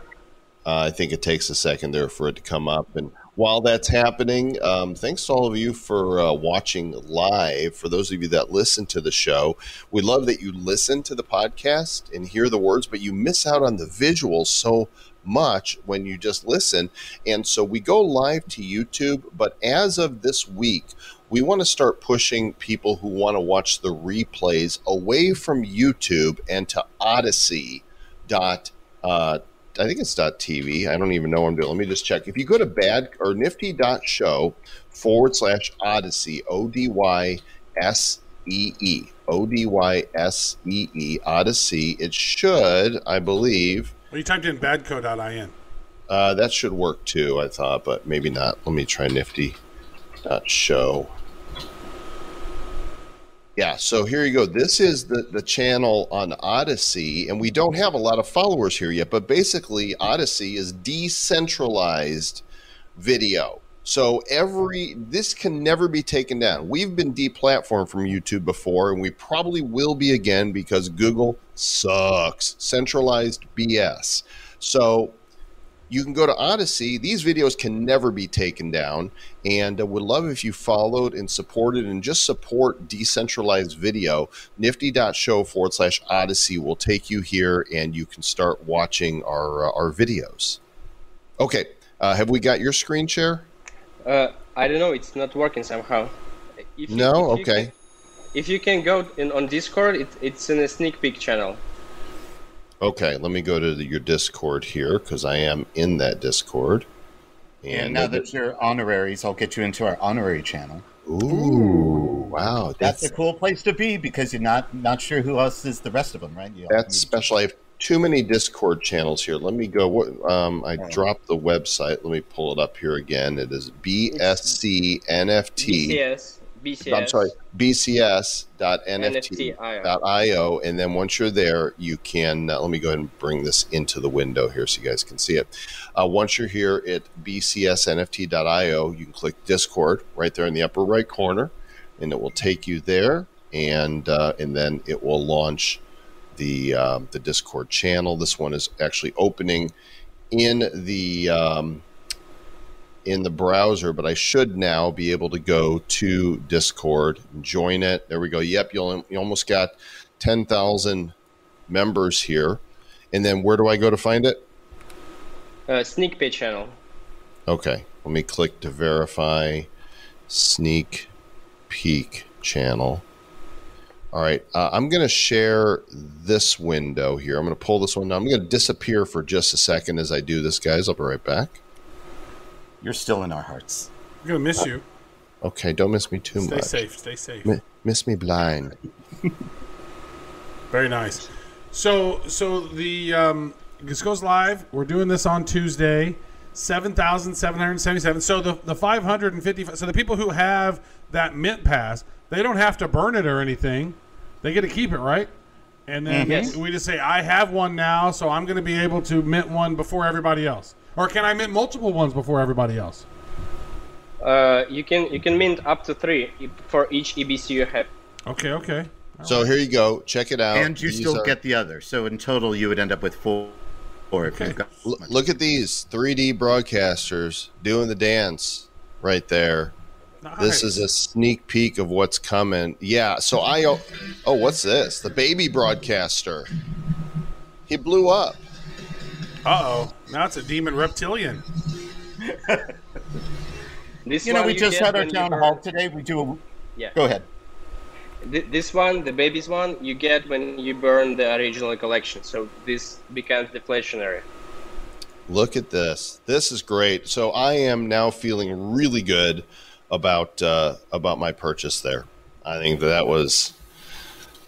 Uh, I think it takes a second there for it to come up. And while that's happening, um, thanks to all of you for uh, watching live. For those of you that listen to the show, we love that you listen to the podcast and hear the words, but you miss out on the visuals so much when you just listen. And so we go live to YouTube, but as of this week, we want to start pushing people who want to watch the replays away from YouTube and to Odysee dot uh, I think it's dot TV. I don't even know what I'm doing. Let me just check. If you go to bad or nifty dot show forward slash Odysee O D Y S E E O D Y S E E Odysee, it should, I believe, Well, you typed in badco.in. uh, that should work too. I thought, but maybe not. Let me try nifty dot show. Yeah, so here you go. This is the, the channel on Odysee, and we don't have a lot of followers here yet, but basically, Odysee is decentralized video. So every this can never be taken down. We've been deplatformed from YouTube before, and we probably will be again because Google sucks. Centralized BS. So you can go to Odysee. These videos can never be taken down, and uh, would love if you followed and supported and just support decentralized video. Nifty.show forward slash Odysee will take you here, and you can start watching our uh, our videos. Okay, uh, have we got your screen share? Uh, I don't know. It's not working somehow. If you- No? if you Okay. can- if you can go in on Discord, it, it's in a sneak peek channel. Okay, let me go to the, your Discord here because I am in that Discord. And now that you're honoraries, I'll get you into our honorary channel. ooh, wow, That's, that's a cool place to be because you're not not sure who else is the rest of them, right? You That's special. I have too many Discord channels here. Let me go. What um, I dropped the website. Let me pull it up here again. It is BSC NFT. BCS. BCS. I'm sorry, BCS.NFT.io. And then once you're there, you can. Uh, let me go ahead and bring this into the window here so you guys can see it. Uh, once you're here at BCSNFT.io, you can click Discord right there in the upper right corner, and it will take you there. And uh, and then it will launch the um, the Discord channel. This one is actually opening in the um, in the browser, but I should now be able to go to Discord and join it. There we go. Yep, you'll, you almost got ten thousand members here. And then where do I go to find it? Uh, sneak peek channel. Okay, let me click to verify sneak peek channel. All right, uh, I'm going to share this window here. I'm going to pull this one down. I'm going to disappear for just a second as I do this, guys. I'll be right back. You're still in our hearts. I'm gonna miss you. Okay, don't miss me too Stay much. Stay safe. Stay safe. Mi- miss me blind. Very nice. So, so the um, this goes live. We're doing this on Tuesday, seven thousand seven hundred seventy-seven. So the the five hundred and fifty. So the people who have that mint pass, they don't have to burn it or anything. They get to keep it, right? And then Yes. we just say, I have one now, so I'm going to be able to mint one before everybody else. Or can I mint multiple ones before everybody else? Uh, you can you can mint up to three for each EBC you have. Okay, okay. So here you go. Check it out. and you These still are- get the other. So in total, you would end up with four. Or if Okay. got L- look at these 3D broadcasters doing the dance right there. Nice. This is a sneak peek of what's coming. Yeah. So I oh, oh what's this? The baby broadcaster. He blew up. Uh oh. Now it's a demon reptilian. This you know, one we just had our town hall today. We do a. Yeah. Go ahead. th- this one, the baby's one, you get when you burn the original collection. So this becomes deflationary. Look at this. This is great. So I am now feeling really good about uh, about my purchase there. I think that was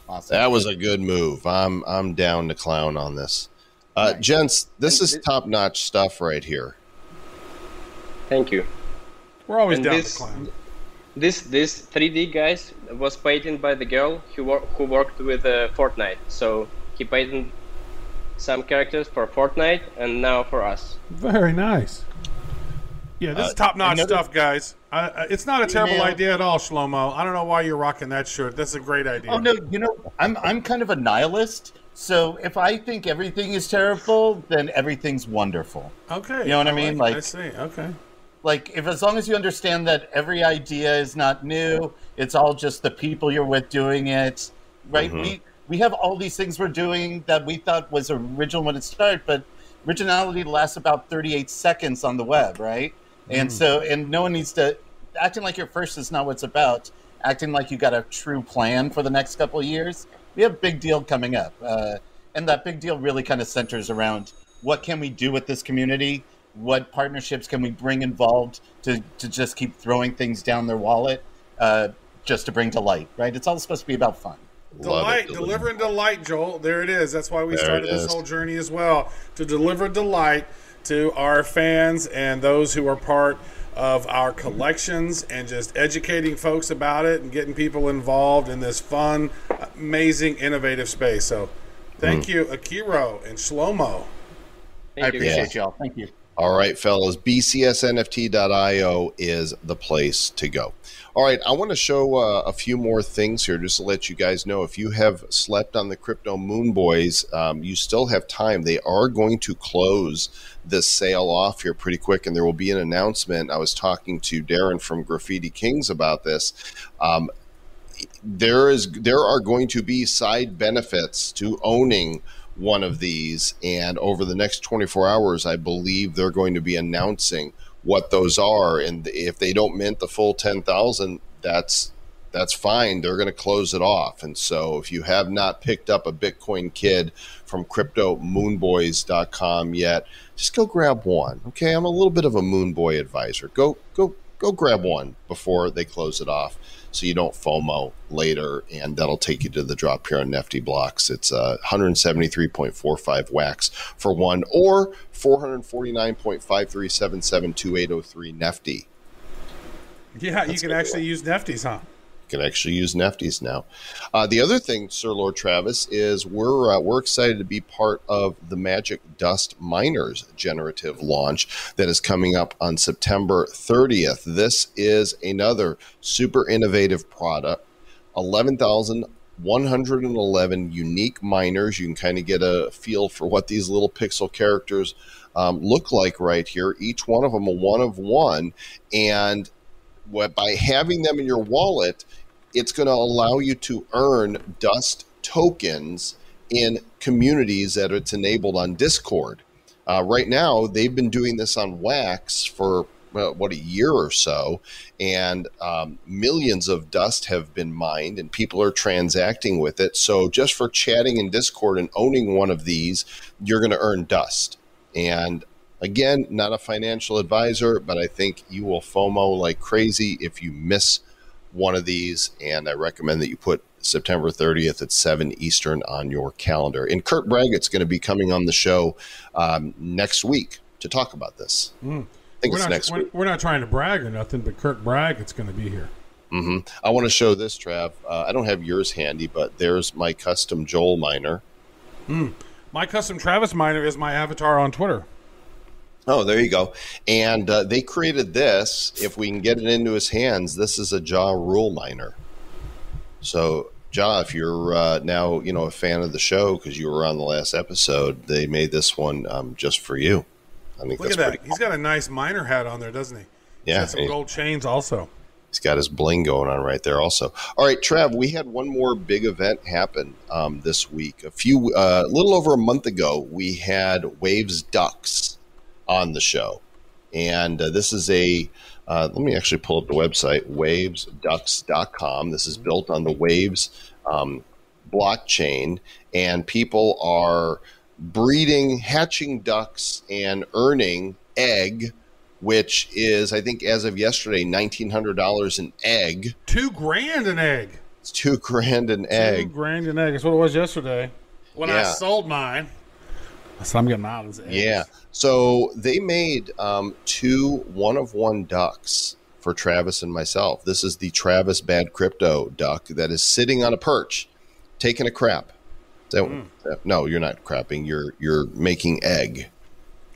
Awesome. that was a good move. I'm I'm down to clown on this. Uh, gents, this And is thi- top notch stuff right here. Thank you. We're always And down this- to clown. This this 3D guys was painted by the girl who wor- who worked with uh, Fortnite. So he painted some characters for Fortnite and now for us. Very nice. Yeah, this is top notch another- stuff, guys. I, I, it's not a terrible Email- idea at all, Shlomo. I don't know why you're rocking that shirt. That's a great idea. Oh no, you know, I'm I'm kind of a nihilist. So if I think everything is terrible, then everything's wonderful. Okay. You know what I mean? Like, I see. Okay. Like if as long as you understand that every idea is not new, it's all just the people you're with doing it. Right? Mm-hmm. We we have all these things we're doing that we thought was original when it started, but originality lasts about 38 seconds on the web, right? And mm. so and no one needs to acting like you're first is not what it's about. Acting like you got a true plan for the next couple of years. We have a big deal coming up. Uh, and that big deal really kind of centers around what can we do with this community? What partnerships can we bring involved to, to just keep throwing things down their wallet uh, just to bring to light, right? It's all supposed to be about fun. Love Delight, it. delivering delight, Joel. There it is. That's why we There started this whole journey as well to deliver delight to our fans and those who are part of our collections and just educating folks about it and getting people involved in this fun, amazing, innovative space. So, thank Hmm. you, Akiro and Shlomo. Thank I you. appreciate y'all. Thank you. All right, fellas, bcsnft.io is the place to go. All right, I want to show uh, a few more things here just to let you guys know if you have slept on the Crypto Moon Boys, um, you still have time. They are going to close this sale off here pretty quick, and there will be an announcement. I was talking to Darren from Graffiti Kings about this. Um, there is there are going to be side benefits to owning one of these. And over the next 24 hours i believe they're going to be announcing what those are. And if they don't mint the full 10,000 that's that's fine. They're going to close it off. And so if you have not picked up a bitcoin kid from cryptomoonboys.com yet just go grab one okay? I'm a little bit of a moon boy advisor go go go grab one before they close it off so you don't FOMO later, and that'll take you to the drop here on NeftyBlocks. It's uh, 173.45 wax for one, or 449.53772803 Nifty. Yeah, you can good. actually use Nefties, huh? Can actually use Nefties now. Uh, the other thing, Sir Lord Travis, is we're uh, we're excited to be part of the Magic Dust Miners generative launch that is coming up on September 30th. This is another super innovative product. 11,111 unique miners. You can kind of get a feel for what these little pixel characters um, look like right here. Each one of them a one of one, and what by having them in your wallet, it's going to allow you to earn dust tokens in communities that it's enabled on Discord. Uh, right now, they've been doing this on Wax for well, what a year or so, and um, millions of dust have been mined, and people are transacting with it. So, just for chatting in Discord and owning one of these, you're going to earn dust. And again, not a financial advisor, but I think you will FOMO like crazy if you miss one of these. And I recommend that you put September 30th at 7 Eastern on your calendar. And Kurt Braggett's going to be coming on the show um, next week to talk about this. I think We're it's not, next we're, week. we're not trying to brag or nothing, but Kurt Braggett's going to be here. hmm I want to show this, Trav. Uh, I don't have yours handy, but there's my custom Joel miner. My custom Travis miner is my avatar on Twitter. Oh, there you go. And uh, they created this. If we can get it into his hands, this is a Jaw Rule miner. So, Jaw, if you're uh, now you know a fan of the show because you were on the last episode, they made this one um, just for you. I think Look that's at that. pretty. He's got a nice miner hat on there, doesn't he? He's Yeah, got some gold chains also. He's got his bling going on right there, also. All right, Trav, we had one more big event happen um, this week. A few, uh, a little over a month ago, we had Waves Ducks on the show, and uh, this is a Uh, let me actually pull up the website, wavesducks.com. This is built on the Waves um, blockchain, and people are breeding, hatching ducks, and earning egg, which is, I think, as of yesterday, $1,900 an egg. Two grand an egg. It's two grand an egg. Two grand an egg. That's what it was yesterday when I sold mine. So I'm getting out of this. Yeah. So they made um, two one of one ducks for Travis and myself. This is the Travis Bad Crypto duck that is sitting on a perch, taking a crap. That- that- no, you're not crapping. You're you're making egg.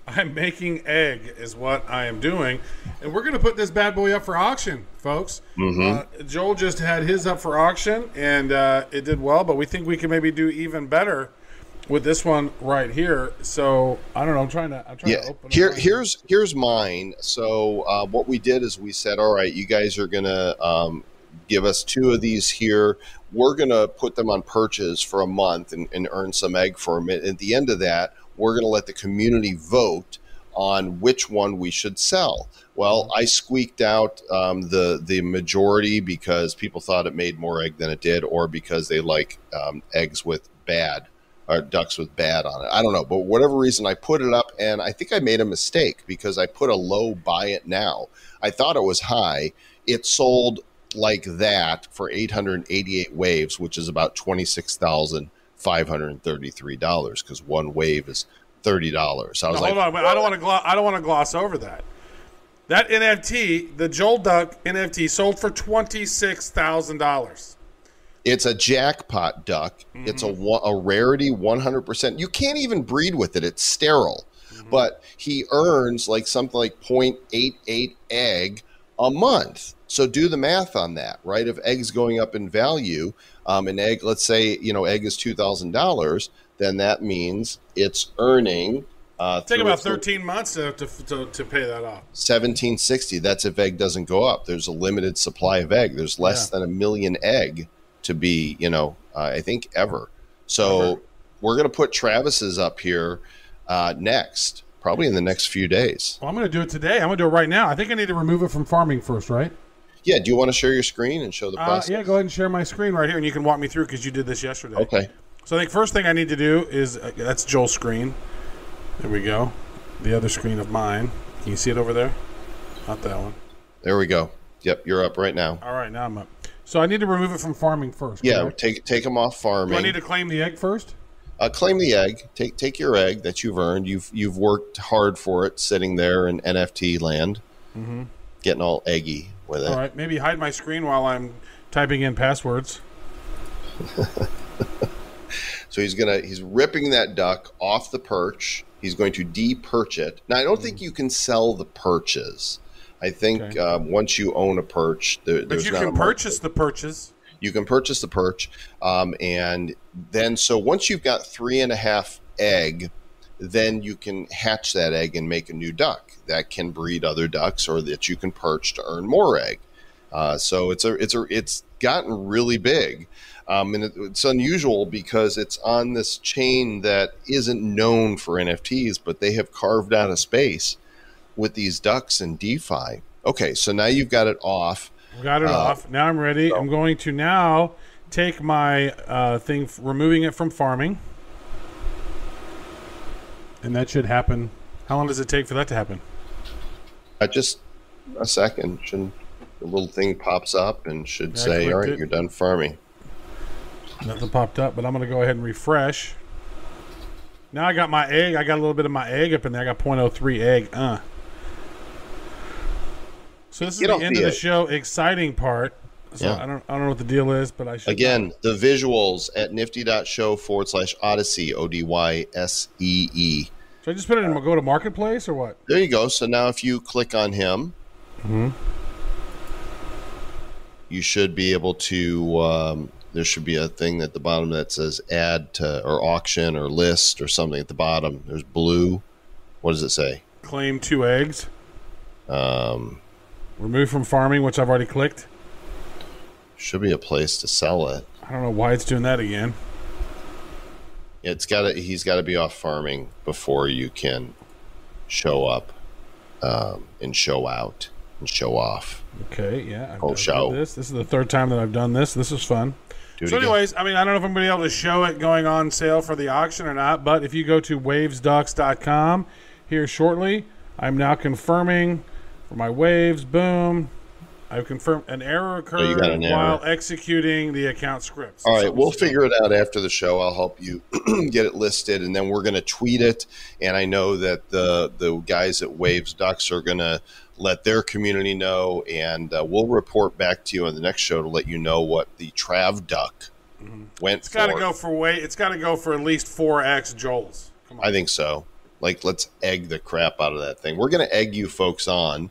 I'm making egg is what I am doing, and we're going to put this bad boy up for auction, folks. Uh, Joel just had his up for auction, and uh, it did well, but we think we can maybe do even better with this one right here. So I don't know. I'm trying to. I'm trying Yeah. to open. up Here here's here's mine. So uh, what we did is we said, all right, you guys are gonna um, give us two of these here. We're gonna put them on purchase for a month and, and earn some egg for them. At the end of that, we're gonna let the community vote on which one we should sell. Well, I squeaked out um, the the majority because people thought it made more egg than it did, or because they like um, eggs with bad or ducks with bad on it. I don't know, but whatever reason, I put it up, and I think I made a mistake because I put a low buy it now. I thought it was high. It sold like that for 888 waves, which is about twenty six thousand five hundred thirty three dollars because one wave is thirty dollars. I was Now, like, hold on, I don't want to. I don't want to gloss over that. That NFT, the Joel Duck NFT, sold for twenty six thousand dollars. It's a jackpot duck. It's a a rarity, one hundred percent. You can't even breed with it. It's sterile. But he earns like something like 0.88 egg a month. So do the math on that, right? If eggs going up in value, um, an egg, let's say you know egg is two thousand dollars, then that means it's earning. Uh, Take about its- thirteen months to, to, to, to pay that off. 1760 that's if egg doesn't go up there's a limited supply of egg there's less Yeah. than a million egg to be you know uh, i think ever so Ever. we're going to put travis's up here uh, next probably in the next few days Well, I'm going to do it today. I'm going to do it right now. I think I need to remove it from farming first, right? yeah do you want to share your screen and show the Uh, process yeah, go ahead and share my screen right here, and you can walk me through because you did this yesterday. okay So I think first thing I need to do is uh, that's Joel's screen. There we go. The other screen of mine. Can you see it over there? Not that one. there we go yep you're up right now All right, now I'm up. So I need to remove it from farming first. yeah correct? take take them off farming. Do I need to claim the egg first? uh, claim the egg take take your egg that you've earned you've you've worked hard for it sitting there in nft land getting all eggy with it Mm-hmm. All right, maybe hide my screen while I'm typing in passwords. So he's gonna he's ripping that duck off the perch. He's going to de-perch it. Now I don't think you can sell the perches. I think Okay. um, once you own a perch, there, But you can purchase the purchase. You can purchase the perch, um, and then so once you've got three and a half egg, then you can hatch that egg and make a new duck that can breed other ducks, or that you can perch to earn more egg. Uh, so it's a it's a it's gotten really big, um, and it, it's unusual because it's on this chain that isn't known for NFTs, but they have carved out a space with these ducks and DeFi. Okay, so now you've got it off. Got it Uh, off. Now I'm ready. I'm going to now take my uh, thing, removing it from farming. And that should happen. How long does it take for that to happen? Uh, just a second. Should the little thing pops up and should Yeah, say, "All right, it. you're done farming." Nothing popped up, but I'm going to go ahead and refresh. Now I got my egg. I got a little bit of my egg up in there. I got 0.03 egg. Uh. So this is the end the of the egg. show exciting part. So Yeah. I don't I don't know what the deal is, but I should Again, the visuals at nifty.show forward slash Odysee o d y s e e. So I just put it in go to marketplace or what? There you go. So now if you click on him, you should be able to. Um, there should be a thing at the bottom that says add to or auction or list or something at the bottom. There's blue. What does it say? Claim two eggs. Um, Remove from farming, which I've already clicked. should be a place to sell it. I don't know why it's doing that again. It's got to. He's got to be off farming before you can show up um, and show out. and show off. Okay, yeah. I've Whole show. This. this is the third time that I've done this. This is fun. Do so, anyways, I mean, I don't know if I'm going to be able to show it going on sale for the auction or not, but if you go to wavesducks.com here shortly, I'm now confirming for my waves. Boom. I've confirmed an error occurred Oh, you got an error. while executing the account scripts. All right, we'll figure it out after the show. I'll help you get it listed, and then we're going to tweet it. And I know that the the guys at Waves Ducks are going to let their community know, and uh, we'll report back to you on the next show to let you know what the Trav Duck went It's got to go for weight. It's got to go for at least four X on. I think so. Like, let's egg the crap out of that thing. We're going to egg you folks on,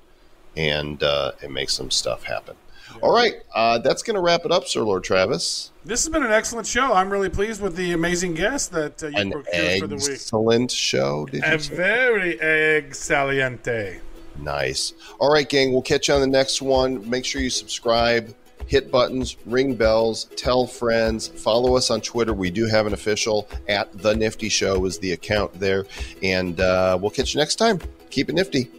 and uh, and make some stuff happen. All right, uh, that's going to wrap it up, Sir Lord Travis. This has been an excellent show. I'm really pleased with the amazing guest that uh, you An procured for the week. excellent show. Did you A very saliente. Nice. All right, gang. We'll catch you on the next one. Make sure you subscribe, hit buttons, ring bells, tell friends, follow us on Twitter. We do have an official at the Nifty Show is the account there, and uh, we'll catch you next time. Keep it nifty.